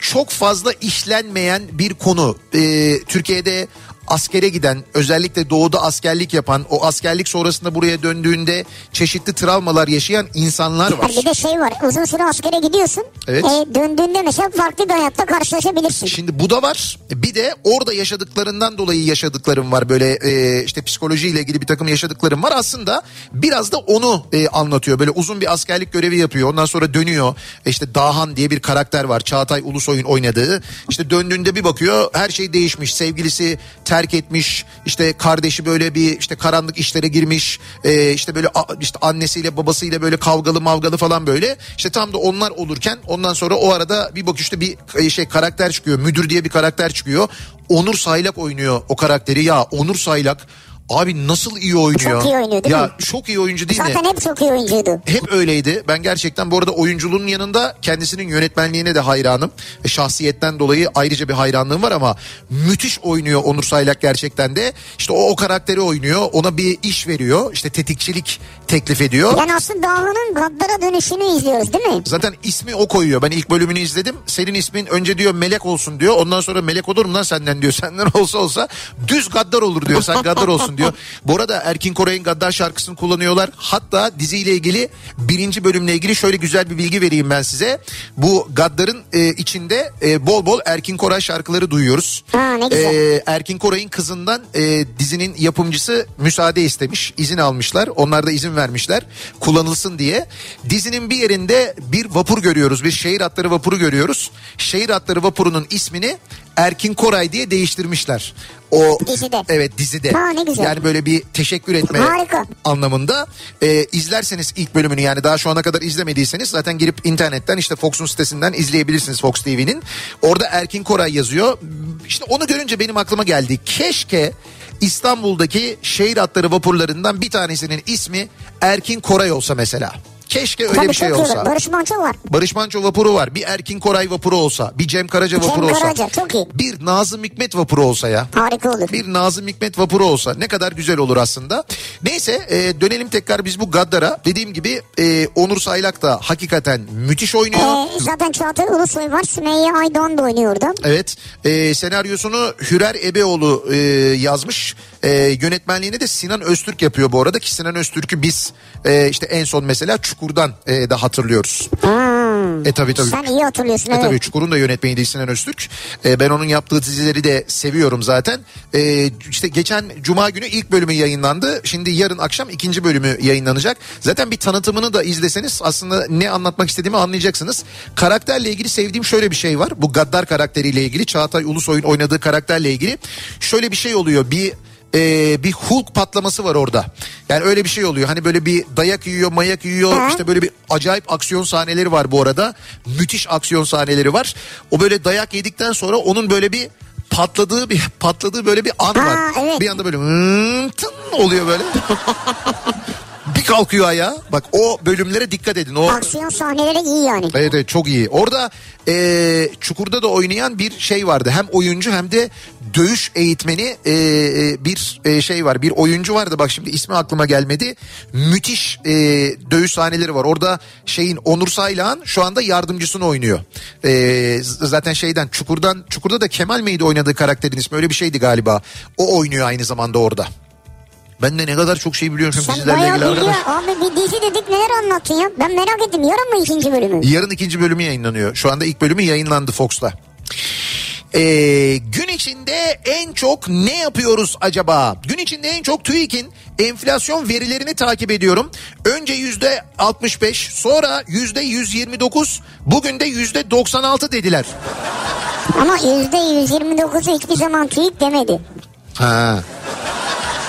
Speaker 1: çok fazla işlenmeyen bir konu. Ee, Türkiye'de askere giden özellikle doğuda askerlik yapan o askerlik sonrasında buraya döndüğünde çeşitli travmalar yaşayan insanlar var.
Speaker 2: Bir de şey var uzun süre askere gidiyorsun.
Speaker 1: Evet.
Speaker 2: E, döndüğünde mesela farklı bir hayatta karşılaşabilirsin.
Speaker 1: Şimdi bu da var. Bir de orada yaşadıklarından dolayı yaşadıklarım var. Böyle e, işte psikolojiyle ilgili bir takım yaşadıklarım var. Aslında biraz da onu e, anlatıyor. Böyle uzun bir askerlik görevi yapıyor. Ondan sonra dönüyor. E, işte Dahan diye bir karakter var. Çağatay Ulusoy'un oynadığı. İşte döndüğünde bir bakıyor her şey değişmiş. Sevgilisi terk etmiş. İşte kardeşi böyle bir işte karanlık işlere girmiş. E, işte böyle işte annesiyle babasıyla böyle kavgalı mavgalı falan böyle. İşte tam da onlar olurken ondan sonra o arada bir bakışta bir şey karakter çıkıyor. Müdür diye bir karakter çıkıyor. Onur Saylak oynuyor o karakteri. Ya Onur Saylak abi nasıl iyi oynuyor.
Speaker 2: Çok iyi oynuyor değil
Speaker 1: ya,
Speaker 2: mi?
Speaker 1: Çok iyi oyuncu değil mi?
Speaker 2: Zaten hep çok iyi oyuncuydu.
Speaker 1: Hep öyleydi. Ben gerçekten bu arada oyunculuğun yanında kendisinin yönetmenliğine de hayranım. E, Şahsiyetten dolayı ayrıca bir hayranlığım var ama müthiş oynuyor Onur Saylak gerçekten de. İşte o, o karakteri oynuyor. Ona bir iş veriyor. İşte tetikçilik teklif ediyor.
Speaker 2: Yani aslında Dağlı'nın Gaddar'a dönüşünü izliyoruz değil mi?
Speaker 1: Zaten ismi o koyuyor. Ben ilk bölümünü izledim. Senin ismin önce diyor melek olsun diyor. Ondan sonra melek olur mu lan senden diyor. Senden olsa olsa düz gaddar olur diyor. Sen gaddar olsun diyor. Bu arada Erkin Koray'ın gaddar şarkısını kullanıyorlar. Hatta diziyle ilgili birinci bölümle ilgili şöyle güzel bir bilgi vereyim ben size. Bu gaddarın e, içinde e, bol bol Erkin Koray şarkıları duyuyoruz.
Speaker 2: Ha, ne güzel.
Speaker 1: E, Erkin Koray'ın kızından e, dizinin yapımcısı müsaade istemiş. izin almışlar. Onlar da izin vermişler. Kullanılsın diye. Dizinin bir yerinde bir vapur görüyoruz. Bir şehir atları vapuru görüyoruz. Şehir atları vapurunun ismini Erkin Koray diye değiştirmişler. O
Speaker 2: Dizide.
Speaker 1: Evet dizide.
Speaker 2: Ha, ne güzel.
Speaker 1: Yani böyle bir teşekkür etme
Speaker 2: Harika.
Speaker 1: anlamında. E, izlerseniz ilk bölümünü yani daha şu ana kadar izlemediyseniz zaten girip internetten işte Fox'un sitesinden izleyebilirsiniz Fox TV'nin. Orada Erkin Koray yazıyor. İşte onu görünce benim aklıma geldi. Keşke İstanbul'daki şehir atları vapurlarından bir tanesinin ismi Erkin Koray olsa mesela. Keşke öyle
Speaker 2: Tabii
Speaker 1: bir şey
Speaker 2: iyi
Speaker 1: olsa.
Speaker 2: Barış Manço var.
Speaker 1: Barış Manço vapuru var. Bir Erkin Koray vapuru olsa. Bir Cem Karaca
Speaker 2: Cem
Speaker 1: vapuru olsa.
Speaker 2: Karaca, çok iyi.
Speaker 1: Bir Nazım Hikmet vapuru olsa ya.
Speaker 2: Harika olur.
Speaker 1: Bir Nazım Hikmet vapuru olsa ne kadar güzel olur aslında. Neyse e, dönelim tekrar biz bu Gaddar'a. Dediğim gibi e, Onur Saylak da hakikaten müthiş oynuyor.
Speaker 2: Ee, zaten Çağatay Ulusoy var. Sümeyye Aydoğan da oynuyor orada.
Speaker 1: Evet e, senaryosunu Hürer Ebeoğlu e, yazmış. E, yönetmenliğini de Sinan Öztürk yapıyor bu arada ki Sinan Öztürk'ü biz e, işte en son mesela Çukur'dan e, da hatırlıyoruz.
Speaker 2: Hmm.
Speaker 1: E tabii tabii.
Speaker 2: Sen iyi hatırlıyorsun
Speaker 1: E
Speaker 2: evet.
Speaker 1: tabii Çukur'un da yönetmeniydi Sinan Öztürk. E, ben onun yaptığı dizileri de seviyorum zaten. E, işte geçen Cuma günü ilk bölümü yayınlandı. Şimdi yarın akşam ikinci bölümü yayınlanacak. Zaten bir tanıtımını da izleseniz aslında ne anlatmak istediğimi anlayacaksınız. Karakterle ilgili sevdiğim şöyle bir şey var. Bu Gaddar karakteriyle ilgili Çağatay Ulusoy'un oynadığı karakterle ilgili. Şöyle bir şey oluyor. Bir e, bir Hulk patlaması var orada. Yani öyle bir şey oluyor. Hani böyle bir dayak yiyor, mayak yiyor.
Speaker 2: Ha.
Speaker 1: İşte böyle bir acayip aksiyon sahneleri var bu arada. Müthiş aksiyon sahneleri var. O böyle dayak yedikten sonra onun böyle bir patladığı bir patladığı böyle bir an
Speaker 2: Ha,
Speaker 1: var.
Speaker 2: evet.
Speaker 1: Bir anda böyle "Hmm, tın oluyor böyle. kalkıyor ayağa. Bak o bölümlere dikkat edin. O
Speaker 2: Aksiyon sahneleri iyi yani.
Speaker 1: Evet evet çok iyi. Orada e, Çukur'da da oynayan bir şey vardı. Hem oyuncu hem de dövüş eğitmeni e, e, bir e, şey var. Bir oyuncu vardı bak şimdi ismi aklıma gelmedi. Müthiş e, dövüş sahneleri var. Orada şeyin Onur Saylan şu anda yardımcısını oynuyor. E, zaten şeyden Çukur'dan Çukur'da da Kemal miydi oynadığı karakterin ismi öyle bir şeydi galiba. O oynuyor aynı zamanda orada. Ben de ne kadar çok şey biliyorum
Speaker 2: Sen
Speaker 1: dizilerle ilgili
Speaker 2: biliyor.
Speaker 1: arkadaş.
Speaker 2: Abi bir dizi dedik neler anlattın ya. Ben merak ettim. Yarın mı ikinci bölümü?
Speaker 1: Yarın ikinci bölümü yayınlanıyor. Şu anda ilk bölümü yayınlandı Fox'ta. Ee, gün içinde en çok ne yapıyoruz acaba? Gün içinde en çok TÜİK'in enflasyon verilerini takip ediyorum. Önce yüzde 65 sonra yüzde 129 bugün de yüzde 96 dediler.
Speaker 2: Ama yüzde 129'u hiçbir zaman TÜİK demedi.
Speaker 1: Ha.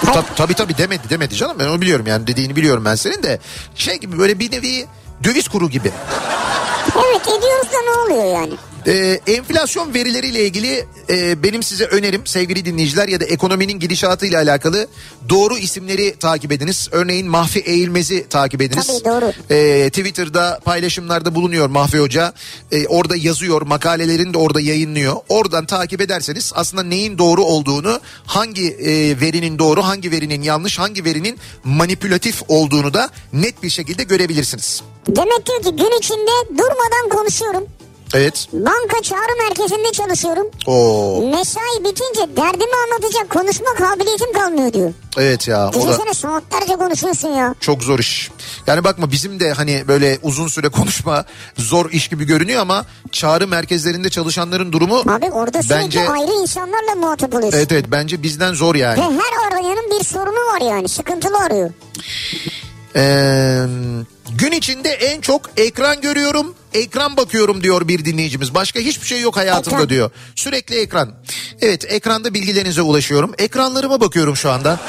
Speaker 1: Tab- tabii tabii demedi demedi canım ben onu biliyorum yani dediğini biliyorum ben senin de şey gibi böyle bir nevi döviz kuru gibi.
Speaker 2: Evet ediyoruz da ne oluyor yani?
Speaker 1: Ee, enflasyon verileriyle ilgili e, benim size önerim sevgili dinleyiciler ya da ekonominin gidişatıyla alakalı doğru isimleri takip ediniz. Örneğin Mahfi Eğilmez'i takip ediniz.
Speaker 2: Tabii, doğru.
Speaker 1: Ee, Twitter'da paylaşımlarda bulunuyor Mahfi Hoca. Ee, orada yazıyor makalelerini de orada yayınlıyor. Oradan takip ederseniz aslında neyin doğru olduğunu hangi e, verinin doğru hangi verinin yanlış hangi verinin manipülatif olduğunu da net bir şekilde görebilirsiniz.
Speaker 2: Demek diyor ki gün içinde durmadan konuşuyorum.
Speaker 1: Evet.
Speaker 2: Banka çağrı merkezinde çalışıyorum.
Speaker 1: Oo,
Speaker 2: Mesai bitince derdimi anlatacak konuşma kabiliyetim kalmıyor diyor.
Speaker 1: evet ya. O da...
Speaker 2: Düşünsene saatlerce konuşuyorsun ya.
Speaker 1: Çok zor iş. Yani bakma bizim de hani böyle uzun süre konuşma zor iş gibi görünüyor ama çağrı merkezlerinde çalışanların durumu
Speaker 2: Abi orada sürekli
Speaker 1: bence
Speaker 2: ayrı insanlarla muhatap oluyorsun.
Speaker 1: evet evet bence bizden zor yani.
Speaker 2: Ve her arayanın bir sorunu var yani sıkıntılı arıyor.
Speaker 1: Ee, gün içinde en çok ekran görüyorum, ekran bakıyorum diyor bir dinleyicimiz. Başka hiçbir şey yok hayatımda
Speaker 2: Ekran.
Speaker 1: diyor. Sürekli ekran. Evet ekranda bilgilerinize ulaşıyorum. Ekranlarıma bakıyorum şu anda.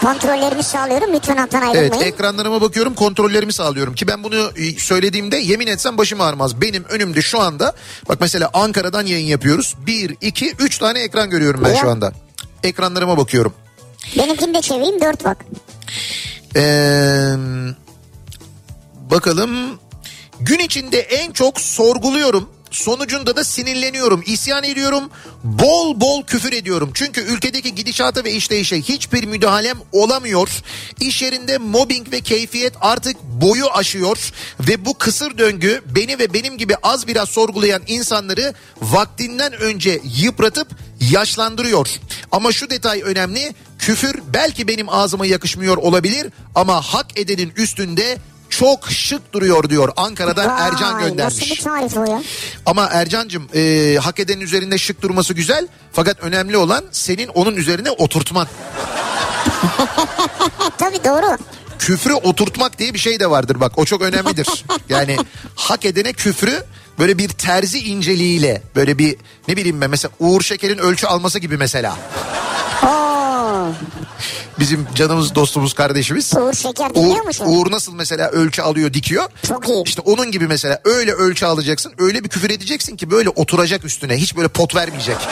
Speaker 2: Kontrollerimi sağlıyorum lütfen hattan ayrılmayın.
Speaker 1: Evet ekranlarıma bakıyorum kontrollerimi sağlıyorum ki ben bunu e, söylediğimde yemin etsem başım ağrımaz. Benim önümde şu anda bak mesela Ankara'dan yayın yapıyoruz. Bir, iki, üç tane ekran görüyorum ben
Speaker 2: Ya.
Speaker 1: şu anda. Ekranlarıma bakıyorum.
Speaker 2: Benimkini de çevireyim dört bak.
Speaker 1: Ee, bakalım gün içinde en çok sorguluyorum. Sonucunda da sinirleniyorum, isyan ediyorum, bol bol küfür ediyorum. Çünkü ülkedeki gidişata ve işleyişe hiçbir müdahalem olamıyor. İş yerinde mobbing ve keyfiyet artık boyu aşıyor ve bu kısır döngü beni ve benim gibi az biraz sorgulayan insanları vaktinden önce yıpratıp yaşlandırıyor. Ama şu detay önemli. Küfür belki benim ağzıma yakışmıyor olabilir ama hak edenin üstünde çok şık duruyor diyor. Ankara'dan
Speaker 2: Vay,
Speaker 1: Ercan göndermiş.
Speaker 2: Nasıl bir tarif o ya?
Speaker 1: Ama Ercan'cığım e, hak edenin üzerinde şık durması güzel. Fakat önemli olan senin onun üzerine oturtman.
Speaker 2: Tabii doğru.
Speaker 1: Küfrü oturtmak diye bir şey de vardır bak o çok önemlidir. Yani hak edene küfrü böyle bir terzi inceliğiyle böyle bir ne bileyim ben mesela Uğur Şeker'in ölçü alması gibi mesela. Bizim canımız dostumuz kardeşimiz.
Speaker 2: Uğur Şeker dinliyor musun?
Speaker 1: Uğur nasıl mesela ölçü alıyor dikiyor.
Speaker 2: Çok iyi.
Speaker 1: İşte onun gibi mesela öyle ölçü alacaksın. Öyle bir küfür edeceksin ki böyle oturacak üstüne. Hiç böyle pot vermeyecek.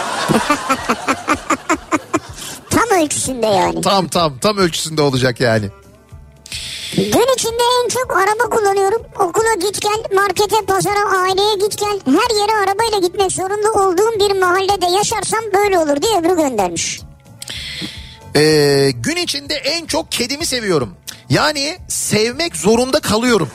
Speaker 2: Tam ölçüsünde yani.
Speaker 1: tam tam tam ölçüsünde olacak yani.
Speaker 2: Gün içinde en çok araba kullanıyorum. Okula git gel, markete, pazara, aileye git gel. Her yere arabayla gitmek zorunda olduğum bir mahallede yaşarsam böyle olur diye öbürü göndermiş.
Speaker 1: Ee, gün içinde en çok kedimi seviyorum. Yani sevmek zorunda kalıyorum.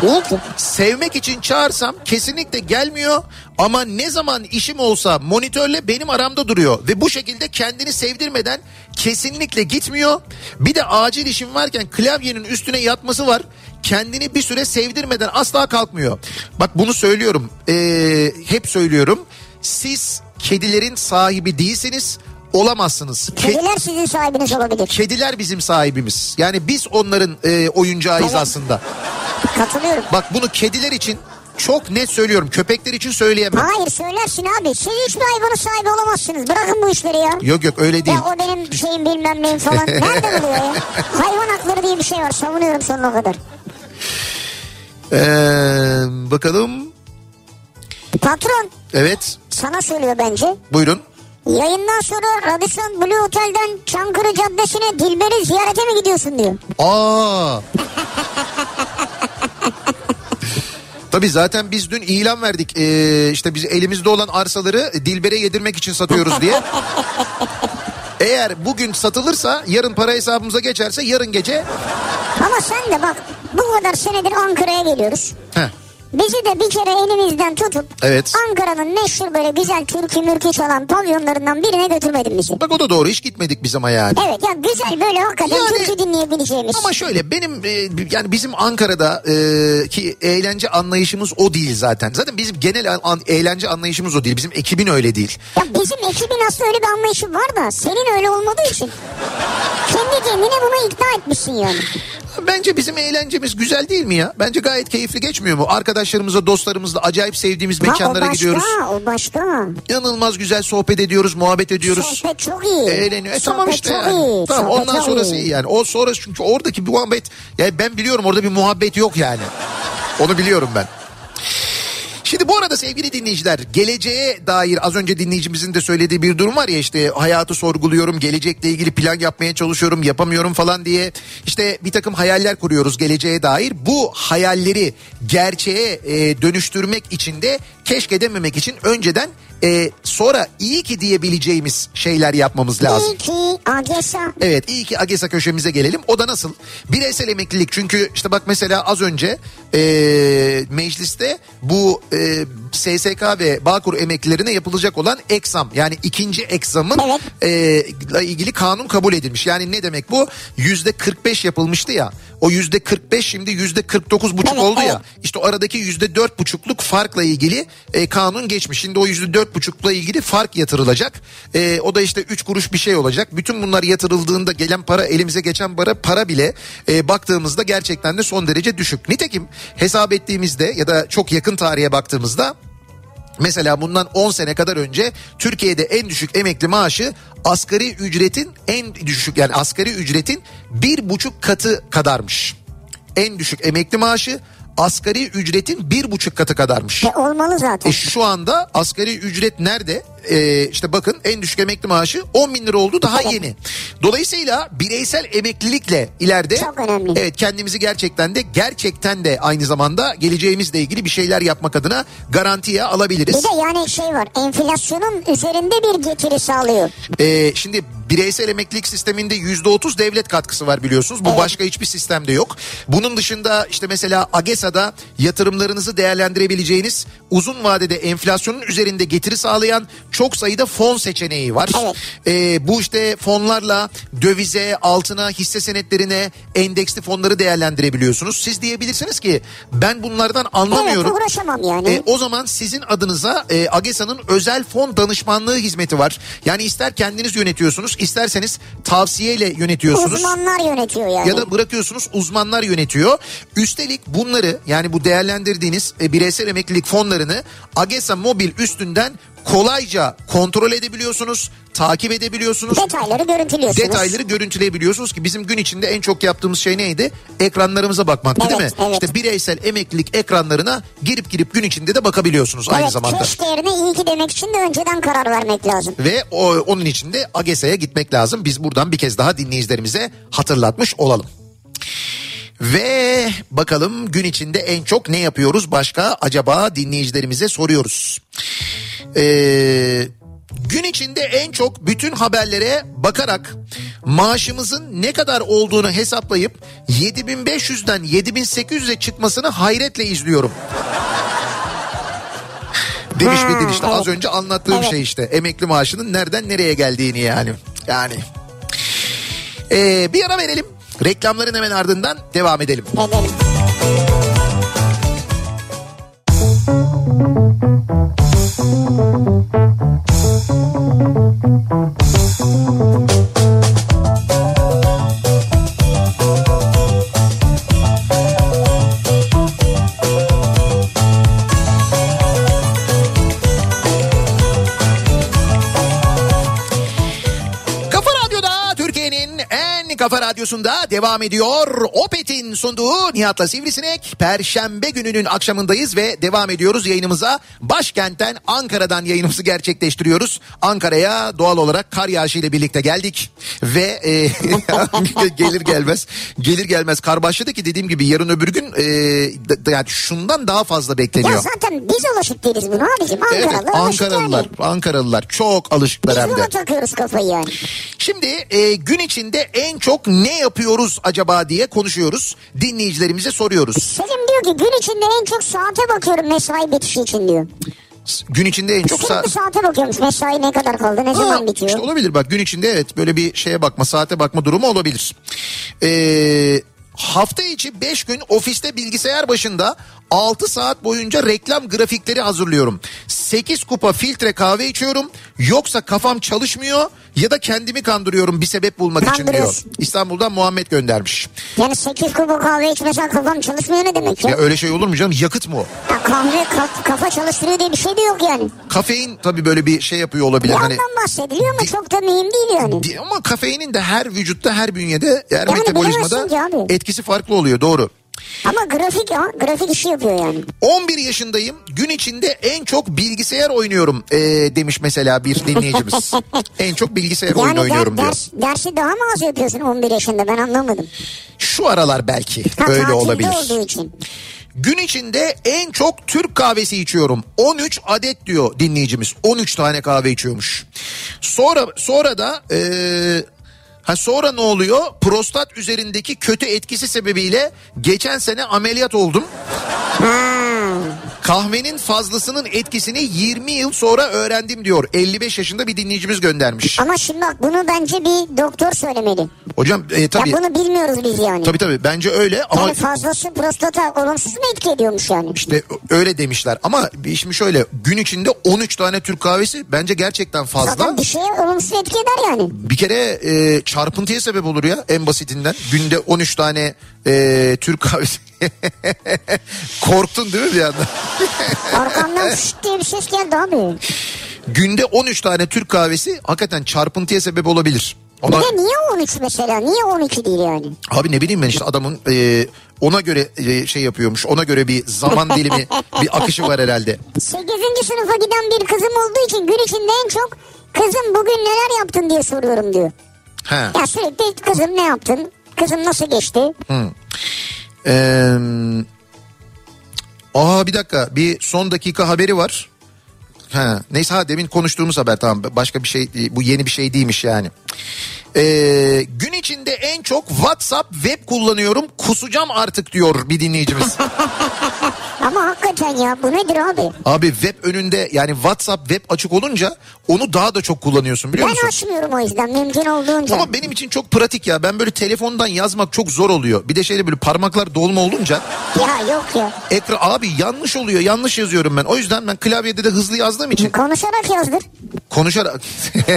Speaker 2: Ki?
Speaker 1: Sevmek için çağırsam kesinlikle gelmiyor ama ne zaman işim olsa monitörle benim aramda duruyor ve bu şekilde kendini sevdirmeden kesinlikle gitmiyor. Bir de acil işim varken klavyenin üstüne yatması var. Kendini bir süre sevdirmeden asla kalkmıyor. Bak bunu söylüyorum. Ee, hep söylüyorum. Siz kedilerin sahibi değilsiniz. Olamazsınız. Ke-
Speaker 2: Kediler sizin sahibiniz olabilir.
Speaker 1: kediler bizim sahibimiz. Yani biz onların e, oyuncağıyız
Speaker 2: Evet.
Speaker 1: aslında.
Speaker 2: Katılıyorum.
Speaker 1: Bak bunu kediler için çok net söylüyorum. Köpekler için söyleyemem.
Speaker 2: Hayır söylersin abi. Siz hiçbir hayvanın sahibi olamazsınız. Bırakın bu işleri ya.
Speaker 1: Yok yok öyle değil.
Speaker 2: Ya o benim şeyim bilmem neyim falan. Nerede buluyor ya? Hayvan hakları diye bir şey var. Savunuyorum sonuna kadar.
Speaker 1: Ee, bakalım.
Speaker 2: Patron
Speaker 1: Evet
Speaker 2: sana söylüyor bence.
Speaker 1: buyurun.
Speaker 2: Yayından sonra Radisson Blue Otel'den Çankırı Caddesi'ne Dilber'i ziyarete mi gidiyorsun diyor.
Speaker 1: Aa. Tabii zaten biz dün ilan verdik. Ee, işte biz elimizde olan arsaları Dilber'e yedirmek için satıyoruz diye. Eğer bugün satılırsa yarın para hesabımıza geçerse yarın gece
Speaker 2: Ama sen de bak bu kadar senedir Ankara'ya geliyoruz.
Speaker 1: Heh,
Speaker 2: bizi de bir kere elimizden tutup
Speaker 1: Evet.
Speaker 2: Ankara'nın meşhur böyle güzel türkü mürkü çalan pavyonlarından birine götürmedin bizi.
Speaker 1: Bak o da doğru hiç gitmedik biz ama yani.
Speaker 2: Evet ya güzel böyle hakikaten
Speaker 1: Yani-
Speaker 2: türkü dinleyebileceğimiz.
Speaker 1: Ama şöyle benim e, yani bizim Ankara'da e, ki eğlence anlayışımız o değil zaten. Zaten bizim genel an- eğlence anlayışımız o değil. Bizim ekibin öyle değil.
Speaker 2: Ya bizim ekibin aslında öyle bir anlayışı var da senin öyle olmadığı için. Kendi kendine buna ikna etmişsin yani.
Speaker 1: Bence bizim eğlencemiz güzel değil mi ya? Bence gayet keyifli geçmiyor mu? Arkadaşlarımızla, dostlarımızla acayip sevdiğimiz
Speaker 2: Ha, o
Speaker 1: mekanlara
Speaker 2: başka,
Speaker 1: gidiyoruz.
Speaker 2: o başka.
Speaker 1: İnanılmaz güzel sohbet ediyoruz, muhabbet ediyoruz.
Speaker 2: Sohbet çok iyi.
Speaker 1: Eğleniyor. E tamam işte yani.
Speaker 2: iyi.
Speaker 1: Tamam
Speaker 2: Sohbet
Speaker 1: ondan sonrası
Speaker 2: iyi.
Speaker 1: iyi yani. O sonrası çünkü oradaki muhabbet. Yani ben biliyorum orada bir muhabbet yok yani. Onu biliyorum ben. Şimdi bu arada sevgili dinleyiciler geleceğe dair az önce dinleyicimizin de söylediği bir durum var ya işte hayatı sorguluyorum gelecekle ilgili plan yapmaya çalışıyorum yapamıyorum falan diye. İşte bir takım hayaller kuruyoruz geleceğe dair. Bu hayalleri gerçeğe e, dönüştürmek için de keşke dememek için önceden e, sonra iyi ki diyebileceğimiz şeyler yapmamız lazım.
Speaker 2: İyi ki Agesa.
Speaker 1: Evet iyi ki Agesa köşemize gelelim. O da nasıl? Bireysel emeklilik çünkü işte bak mesela az önce e, mecliste bu e, SSK ve Bağkur emeklilerine yapılacak olan eksam yani ikinci eksamın
Speaker 2: Evet.
Speaker 1: e, ile ilgili kanun kabul edilmiş. Yani ne demek bu? Yüzde 45 yapılmıştı ya. O yüzde 45 şimdi yüzde 49 buçuk
Speaker 2: Evet,
Speaker 1: oldu
Speaker 2: evet.
Speaker 1: ya. İşte o aradaki yüzde dört buçukluk farkla ilgili e, kanun geçmiş. Şimdi o yüzde dört buçukla ilgili fark yatırılacak. E, o da işte üç kuruş bir şey olacak. Bütün bunlar yatırıldığında gelen para elimize geçen para para bile e, baktığımızda gerçekten de son derece düşük. Nitekim hesap ettiğimizde ya da çok yakın tarihe baktığımızda Mesela bundan 10 sene kadar önce Türkiye'de en düşük emekli maaşı asgari ücretin en düşük yani asgari ücretin bir buçuk katı kadarmış. En düşük emekli maaşı asgari ücretin bir buçuk katı kadarmış.
Speaker 2: E, olmalı zaten.
Speaker 1: E şu anda asgari ücret nerede? Ee, işte bakın en düşük emekli maaşı 10 bin lira oldu daha yeni. Dolayısıyla bireysel emeklilikle ileride evet kendimizi gerçekten de gerçekten de aynı zamanda geleceğimizle ilgili bir şeyler yapmak adına garantiye alabiliriz.
Speaker 2: Bir de yani şey var enflasyonun üzerinde bir getiri sağlıyor.
Speaker 1: Ee, şimdi bireysel emeklilik sisteminde yüzde otuz devlet katkısı var biliyorsunuz. Bu başka hiçbir sistemde yok. Bunun dışında işte mesela AGESA'da yatırımlarınızı değerlendirebileceğiniz uzun vadede enflasyonun üzerinde getiri sağlayan çok sayıda fon seçeneği var.
Speaker 2: Evet.
Speaker 1: Ee, bu işte fonlarla dövize, altına, hisse senetlerine, endeksli fonları değerlendirebiliyorsunuz. Siz diyebilirsiniz ki ben bunlardan anlamıyorum.
Speaker 2: Evet uğraşamam yani.
Speaker 1: E, o zaman sizin adınıza e, AGESA'nın özel fon danışmanlığı hizmeti var. Yani ister kendiniz yönetiyorsunuz isterseniz tavsiyeyle yönetiyorsunuz.
Speaker 2: Uzmanlar yönetiyor yani.
Speaker 1: Ya da bırakıyorsunuz uzmanlar yönetiyor. Üstelik bunları yani bu değerlendirdiğiniz e, bireysel emeklilik fonlarını AGESA mobil üstünden kolayca kontrol edebiliyorsunuz, takip edebiliyorsunuz.
Speaker 2: Detayları görüntülüyorsunuz.
Speaker 1: Detayları görüntüleyebiliyorsunuz ki bizim gün içinde en çok yaptığımız şey neydi? Ekranlarımıza bakmaktı değil mi?
Speaker 2: Evet, evet.
Speaker 1: İşte bireysel emeklilik ekranlarına girip girip gün içinde de bakabiliyorsunuz aynı
Speaker 2: Evet
Speaker 1: zamanda.
Speaker 2: keş değerine iyi ki demek için de önceden karar vermek lazım.
Speaker 1: Ve o, onun için de AGESA'ya gitmek lazım. Biz buradan bir kez daha dinleyicilerimize hatırlatmış olalım. Ve bakalım gün içinde en çok ne yapıyoruz başka acaba dinleyicilerimize soruyoruz. Ee, gün içinde en çok bütün haberlere bakarak maaşımızın ne kadar olduğunu hesaplayıp 7500'den 7800'e çıkmasını hayretle izliyorum. Demiş
Speaker 2: Ha,
Speaker 1: Bedin işte az önce anlattığım
Speaker 2: Evet.
Speaker 1: şey işte emekli maaşının nereden nereye geldiğini yani. Yani. Ee, bir ara verelim. Reklamların hemen ardından devam edelim.
Speaker 2: Edelim.
Speaker 1: Devam ediyor. Opet'in sunduğu Nihat'la Sivrisinek. Perşembe gününün akşamındayız ve devam ediyoruz yayınımıza. Başkentten Ankara'dan yayınımızı gerçekleştiriyoruz. Ankara'ya doğal olarak kar yağışı ile birlikte geldik. Ve e, gelir gelmez gelir gelmez kar başladı ki dediğim gibi yarın öbür gün e, yani şundan daha fazla bekleniyor.
Speaker 2: Ya zaten biz alışık değiliz buna abicim.
Speaker 1: Evet,
Speaker 2: Ankaralı alışık
Speaker 1: Ankaralılar,
Speaker 2: yani.
Speaker 1: Ankaralılar çok alışıklar
Speaker 2: Biz
Speaker 1: hem de.
Speaker 2: buna takıyoruz kafayı yani.
Speaker 1: Şimdi e, gün içinde en çok ne yapıyoruz acaba diye konuşuyoruz. Dinleyicilerimize soruyoruz.
Speaker 2: Selim diyor ki gün içinde en çok saate bakıyorum mesai bitişi için diyor.
Speaker 1: Gün içinde en çok saat...
Speaker 2: saate bakıyormuş mesai ne kadar kaldı ne zaman bitiyor.
Speaker 1: İşte olabilir bak gün içinde evet böyle bir şeye bakma saate bakma durumu olabilir. Ee, hafta içi 5 gün ofiste bilgisayar başında 6 saat boyunca reklam grafikleri hazırlıyorum. 8 kupa filtre kahve içiyorum. Yoksa kafam çalışmıyor ya da kendimi kandırıyorum bir sebep bulmak için diyor. İstanbul'dan Muhammed göndermiş.
Speaker 2: Yani 8 kupa kahve içmesen kafam çalışmıyor ne demek ya?
Speaker 1: Ya öyle şey olur mu canım? Yakıt mı o?
Speaker 2: Ya kahve kaf- kafa çalıştırıyor diye bir şey de yok yani.
Speaker 1: Kafein tabii böyle bir şey yapıyor olabilir.
Speaker 2: Bir
Speaker 1: Hani
Speaker 2: yandan bahsediliyor ama çok da mühim değil yani.
Speaker 1: Di- Ama kafeinin de her vücutta her bünyede her
Speaker 2: Yani
Speaker 1: metabolizmada etkisi farklı oluyor doğru.
Speaker 2: Ama grafik ya grafik işi yapıyor yani.
Speaker 1: 11 yaşındayım gün içinde en çok bilgisayar oynuyorum ee, demiş mesela bir dinleyicimiz. en çok bilgisayar oyunu
Speaker 2: Yani der-
Speaker 1: oynuyorum diyor.
Speaker 2: ders, dersi daha mı az yapıyorsun 11 yaşında ben anlamadım.
Speaker 1: Şu aralar belki
Speaker 2: Ha,
Speaker 1: öyle olabilir.
Speaker 2: olduğu için.
Speaker 1: Gün içinde en çok Türk kahvesi içiyorum. 13 adet diyor dinleyicimiz. 13 tane kahve içiyormuş. Sonra sonra da eee, ha sonra ne oluyor? Prostat üzerindeki kötü etkisi sebebiyle geçen sene ameliyat oldum. Kahvenin fazlasının etkisini 20 yıl sonra öğrendim diyor. 55 yaşında bir dinleyicimiz göndermiş.
Speaker 2: Ama şimdi bak bunu bence bir doktor söylemeli.
Speaker 1: Hocam e, tabii
Speaker 2: Ya bunu bilmiyoruz biz yani.
Speaker 1: tabii tabii bence öyle ama
Speaker 2: Yani fazlası prostata olumsuz mu etki ediyormuş yani?
Speaker 1: İşte öyle demişler ama şimdi şöyle gün içinde 13 tane Türk kahvesi bence gerçekten fazla.
Speaker 2: Zaten bir şeye olumsuz etki eder yani.
Speaker 1: Bir kere e, çarpıntıya sebep olur ya en basitinden. Günde 13 tane e, Türk kahvesi. Korktun değil mi bir anda?
Speaker 2: Arkamdan fışt diye bir ses geldi abi.
Speaker 1: Günde 13 tane Türk kahvesi hakikaten çarpıntıya sebep olabilir.
Speaker 2: Bir
Speaker 1: Ona,
Speaker 2: de niye 13 mesela? Niye 12 değil yani?
Speaker 1: abi ne bileyim ben işte adamın e, ona göre e, şey yapıyormuş. Ona göre bir zaman dilimi, bir akışı var herhalde.
Speaker 2: 8. sınıfa giden bir kızım olduğu için gün içinde en çok kızım bugün neler yaptın diye soruyorum diyor.
Speaker 1: He.
Speaker 2: Ya sürekli kızım ne yaptın? Kızım nasıl geçti?
Speaker 1: Ee, aa bir dakika bir son dakika haberi var. Ha, neyse ha demin konuştuğumuz haber tamam başka bir şey bu yeni bir şey değilmiş yani. Ee, gün içinde en çok WhatsApp web kullanıyorum kusacağım artık diyor bir dinleyicimiz.
Speaker 2: Ama hakikaten ya bu nedir abi?
Speaker 1: Abi web önünde yani WhatsApp web açık olunca onu daha da çok kullanıyorsun biliyor
Speaker 2: Ben
Speaker 1: musun?
Speaker 2: açmıyorum o yüzden mümkün olduğunca.
Speaker 1: Ama benim için çok pratik ya ben böyle telefondan yazmak çok zor oluyor. Bir de şeyde böyle parmaklar dolma olunca
Speaker 2: Ya yok ya.
Speaker 1: ekran abi yanlış oluyor yanlış yazıyorum ben. O yüzden ben klavyede de hızlı yazdığım için
Speaker 2: Konuşarak yazdır.
Speaker 1: konuşarak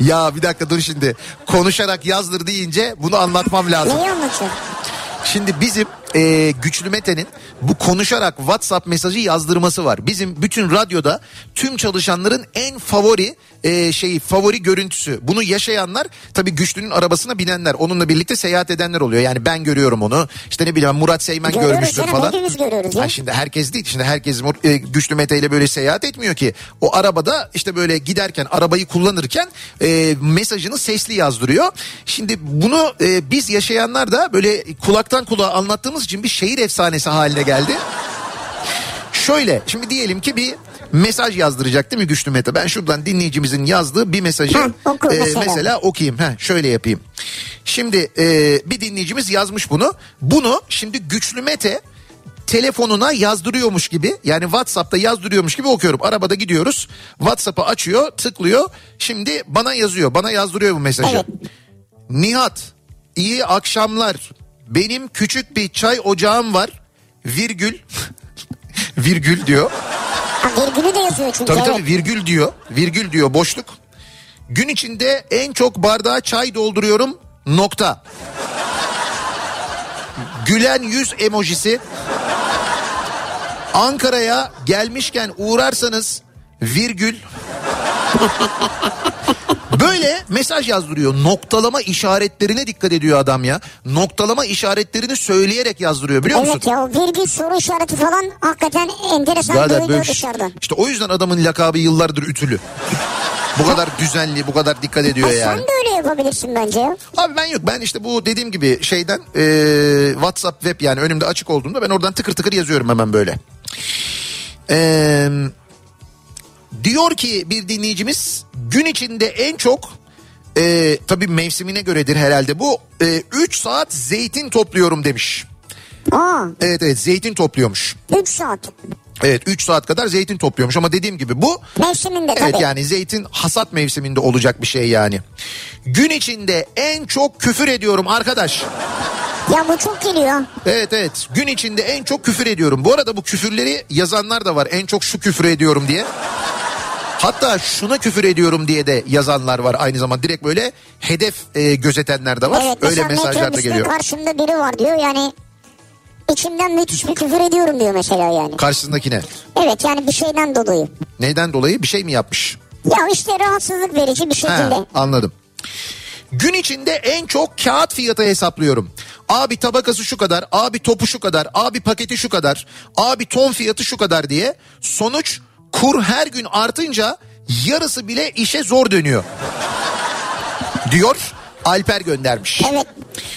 Speaker 1: ya bir dakika dur şimdi konuşarak yazdır deyince bunu anlatmam lazım.
Speaker 2: Neyi anlatıyor?
Speaker 1: Şimdi bizim e, Güçlü Mete'nin bu konuşarak WhatsApp mesajı yazdırması var. Bizim bütün radyoda tüm çalışanların en favori e, şeyi favori görüntüsü. Bunu yaşayanlar tabii Güçlü'nün arabasına binenler. Onunla birlikte seyahat edenler oluyor. Yani ben görüyorum onu. İşte ne bileyim Murat Seymen
Speaker 2: Görüyoruz
Speaker 1: görmüştür
Speaker 2: canım,
Speaker 1: falan.
Speaker 2: hepimiz görüyoruz ya.
Speaker 1: Ha şimdi herkes değil. Şimdi herkes e, Güçlü Mete ile böyle seyahat etmiyor ki. O arabada işte böyle giderken arabayı kullanırken e, mesajını sesli yazdırıyor. Şimdi bunu e, biz yaşayanlar da böyle kulaktan kulağa anlattığımız için bir şehir efsanesi haline geldi. Şöyle şimdi diyelim ki bir mesaj yazdıracak değil mi Güçlü Mete? Ben şuradan dinleyicimizin yazdığı bir mesajı
Speaker 2: oku mesela.
Speaker 1: mesela okuyayım. Heh, şöyle yapayım. Şimdi e, bir dinleyicimiz yazmış bunu. Bunu şimdi Güçlü Mete telefonuna yazdırıyormuş gibi yani WhatsApp'ta yazdırıyormuş gibi okuyorum. Arabada gidiyoruz. WhatsApp'ı açıyor, tıklıyor. Şimdi bana yazıyor. Bana yazdırıyor bu mesajı.
Speaker 2: Evet.
Speaker 1: Nihat iyi akşamlar. Benim küçük bir çay ocağım var. Virgül virgül diyor.
Speaker 2: Ha, virgülü de yazıyor çünkü.
Speaker 1: Tabii
Speaker 2: evet.
Speaker 1: tabii virgül diyor. Virgül diyor boşluk. Gün içinde en çok bardağa çay dolduruyorum. Nokta. Gülen yüz emojisi. Ankara'ya gelmişken uğrarsanız virgül. Böyle mesaj yazdırıyor. Noktalama işaretlerine dikkat ediyor adam ya. Noktalama işaretlerini söyleyerek yazdırıyor biliyor musun?
Speaker 2: Evet ya o virgül soru işareti falan hakikaten enteresan
Speaker 1: Zaten
Speaker 2: duyuluyor
Speaker 1: böyle-
Speaker 2: dışarıdan.
Speaker 1: İşte o yüzden adamın lakabı yıllardır ütülü. Bu kadar düzenli, bu kadar dikkat ediyor
Speaker 2: Ha,
Speaker 1: yani.
Speaker 2: Sen de öyle yapabilirsin bence ya.
Speaker 1: Abi ben yok. Ben işte bu dediğim gibi şeyden e, WhatsApp web yani önümde açık olduğunda ben oradan tıkır tıkır yazıyorum hemen böyle. Eee diyor ki bir dinleyicimiz gün içinde en çok e, tabii mevsimine göredir herhalde bu 3 saat zeytin topluyorum demiş.
Speaker 2: Aa
Speaker 1: Evet evet zeytin topluyormuş.
Speaker 2: 3 saat.
Speaker 1: Evet 3 saat kadar zeytin topluyormuş ama dediğim gibi bu
Speaker 2: Mevsiminde tabii.
Speaker 1: evet yani zeytin hasat mevsiminde olacak bir şey yani. Gün içinde en çok küfür ediyorum arkadaş.
Speaker 2: Ya bu çok geliyor.
Speaker 1: Evet evet gün içinde en çok küfür ediyorum. Bu arada bu küfürleri yazanlar da var. En çok şu küfür ediyorum diye. Hatta şuna küfür ediyorum diye de yazanlar var aynı zamanda. Direkt böyle hedef e, gözetenler de var.
Speaker 2: Evet
Speaker 1: Öyle mesajlar da geliyor.
Speaker 2: karşımda biri var diyor yani içimden müthiş bir küfür ediyorum diyor mesela yani.
Speaker 1: Karşısındakine.
Speaker 2: Evet yani bir şeyden dolayı.
Speaker 1: Neyden dolayı bir şey mi yapmış?
Speaker 2: Ya işte rahatsızlık verici bir şekilde.
Speaker 1: Ha, anladım. Gün içinde en çok kağıt fiyatı hesaplıyorum. Abi tabakası şu kadar, abi topu şu kadar, abi paketi şu kadar, abi ton fiyatı şu kadar diye. Sonuç kur her gün artınca yarısı bile işe zor dönüyor. Diyor Alper göndermiş.
Speaker 2: Evet.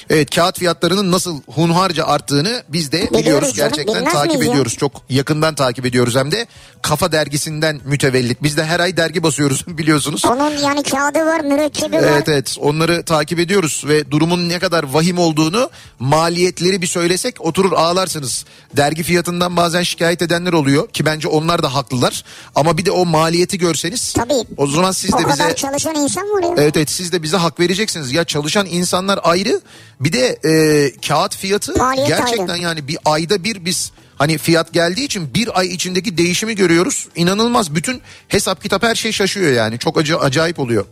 Speaker 1: Evet kağıt fiyatlarının nasıl hunharca arttığını biz de biliyoruz.
Speaker 2: canım,
Speaker 1: Gerçekten takip
Speaker 2: ya?
Speaker 1: ediyoruz. Çok yakından takip ediyoruz hem de Kafa dergisinden mütevellit. Biz de her ay dergi basıyoruz biliyorsunuz.
Speaker 2: Onun yani kağıdı var mürekkebi var.
Speaker 1: Evet evet onları takip ediyoruz ve durumun ne kadar vahim olduğunu maliyetleri bir söylesek oturur ağlarsınız. Dergi fiyatından bazen şikayet edenler oluyor ki bence onlar da haklılar. Ama bir de o maliyeti görseniz
Speaker 2: Tabii.
Speaker 1: o zaman siz
Speaker 2: o
Speaker 1: de
Speaker 2: kadar
Speaker 1: bize
Speaker 2: çalışan insan var ya.
Speaker 1: Evet evet siz de bize hak vereceksiniz. Ya çalışan insanlar ayrı bir de e, kağıt fiyatı
Speaker 2: Maliyet
Speaker 1: gerçekten
Speaker 2: ayrı.
Speaker 1: yani bir ayda bir biz hani fiyat geldiği için bir ay içindeki değişimi görüyoruz. İnanılmaz bütün hesap kitap her şey şaşıyor yani çok acı, acayip oluyor.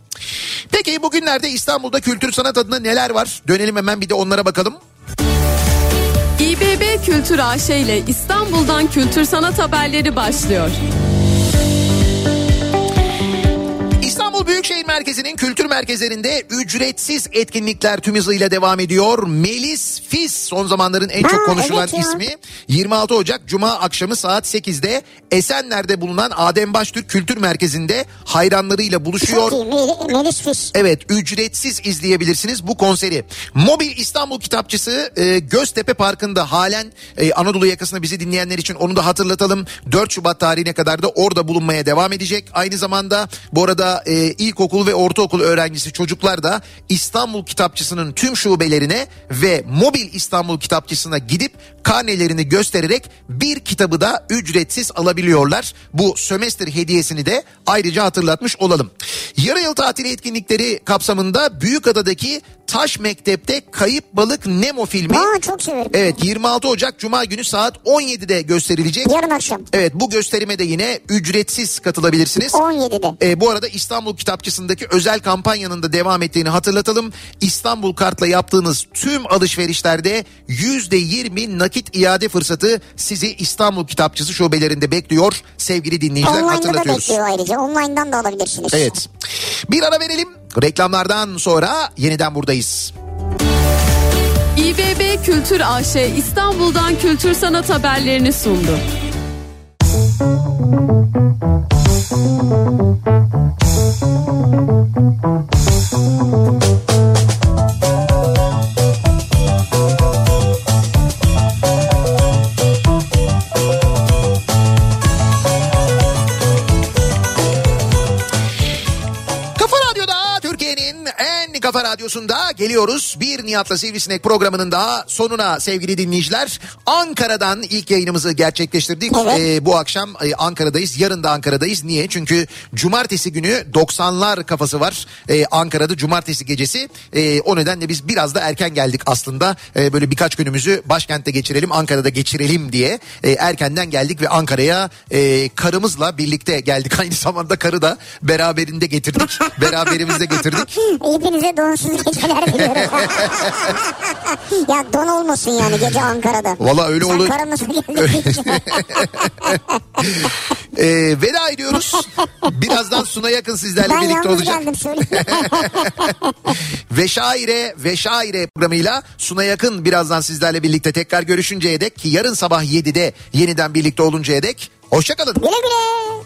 Speaker 1: Peki bugünlerde İstanbul'da kültür sanat adına neler var? Dönelim hemen bir de onlara bakalım.
Speaker 3: İBB Kültür AŞ ile İstanbul'dan kültür sanat haberleri başlıyor.
Speaker 1: İstanbul Büyükşehir Merkezi'nin kültür merkezlerinde ücretsiz etkinlikler tüm hızıyla devam ediyor. Melis Fis son zamanların en çok konuşulan
Speaker 2: evet ya.
Speaker 1: ismi. 26 Ocak Cuma akşamı saat 8'de Esenler'de bulunan Adem Baştürk Kültür Merkezi'nde hayranlarıyla buluşuyor.
Speaker 2: Çok iyi Mel- Melis Fis.
Speaker 1: Evet ücretsiz izleyebilirsiniz bu konseri. Mobil İstanbul Kitapçısı e, Göztepe Parkı'nda halen e, Anadolu yakasında bizi dinleyenler için onu da hatırlatalım. 4 Şubat tarihine kadar da orada bulunmaya devam edecek. Aynı zamanda bu arada e, ilkokul ve ortaokul öğrencisi çocuklar da İstanbul Kitapçısı'nın tüm şubelerine ve Mobil İstanbul Kitapçısı'na gidip karnelerini göstererek bir kitabı da ücretsiz alabiliyorlar. Bu sömestr hediyesini de ayrıca hatırlatmış olalım. Yarı yıl tatili etkinlikleri kapsamında Büyükada'daki Taş Mektep'te Kayıp Balık Nemo filmi
Speaker 2: Aa çok severim.
Speaker 1: Evet 26 Ocak Cuma günü saat 17'de gösterilecek.
Speaker 2: Yarın akşam.
Speaker 1: Evet bu gösterime de yine ücretsiz katılabilirsiniz.
Speaker 2: 17'de.
Speaker 1: E, bu arada İstanbul Kitapçısı'ndaki özel kampanyanın da devam ettiğini hatırlatalım. İstanbul Kart'la yaptığınız tüm alışverişlerde %20 nakit iade fırsatı sizi İstanbul Kitapçısı şubelerinde bekliyor. Sevgili dinleyiciler
Speaker 2: Online'da da
Speaker 1: hatırlatıyoruz.
Speaker 2: bekliyor ayrıca. Online'dan da alabilirsiniz.
Speaker 1: Evet. Bir ara verelim. Reklamlardan sonra yeniden buradayız.
Speaker 3: İBB Kültür AŞ İstanbul'dan kültür sanat haberlerini sundu.
Speaker 1: Kafa Thank you. Radyosunda geliyoruz. Bir Nihat'la Sivrisinek programının daha sonuna sevgili dinleyiciler. Ankara'dan ilk yayınımızı gerçekleştirdik.
Speaker 2: Evet.
Speaker 1: Ee, bu akşam e, Ankara'dayız. Yarın da Ankara'dayız. Niye? Çünkü cumartesi günü 90'lar kafası var. Ee, Ankara'da cumartesi gecesi. Ee, o nedenle biz biraz da erken geldik aslında. Ee, böyle birkaç günümüzü başkentte geçirelim, Ankara'da geçirelim diye e, erkenden geldik ve Ankara'ya e, karımızla birlikte geldik. Aynı zamanda karı da beraberinde getirdik. Beraberimizde getirdik.
Speaker 2: Hepinize donsuz geceler diliyorum. ya don olmasın yani gece Ankara'da.
Speaker 1: Valla öyle olur.
Speaker 2: karımızla geldin.
Speaker 1: Ee, veda ediyoruz. Birazdan Suna Yakın sizlerle
Speaker 2: ben
Speaker 1: birlikte
Speaker 2: yalnız
Speaker 1: olacak.
Speaker 2: geldim söyleyeyim.
Speaker 1: Ve şaire ve şaire programıyla Suna Yakın birazdan sizlerle birlikte tekrar görüşünceye dek ki yarın sabah 7'de yeniden birlikte oluncaya dek hoşçakalın.
Speaker 2: güle güle.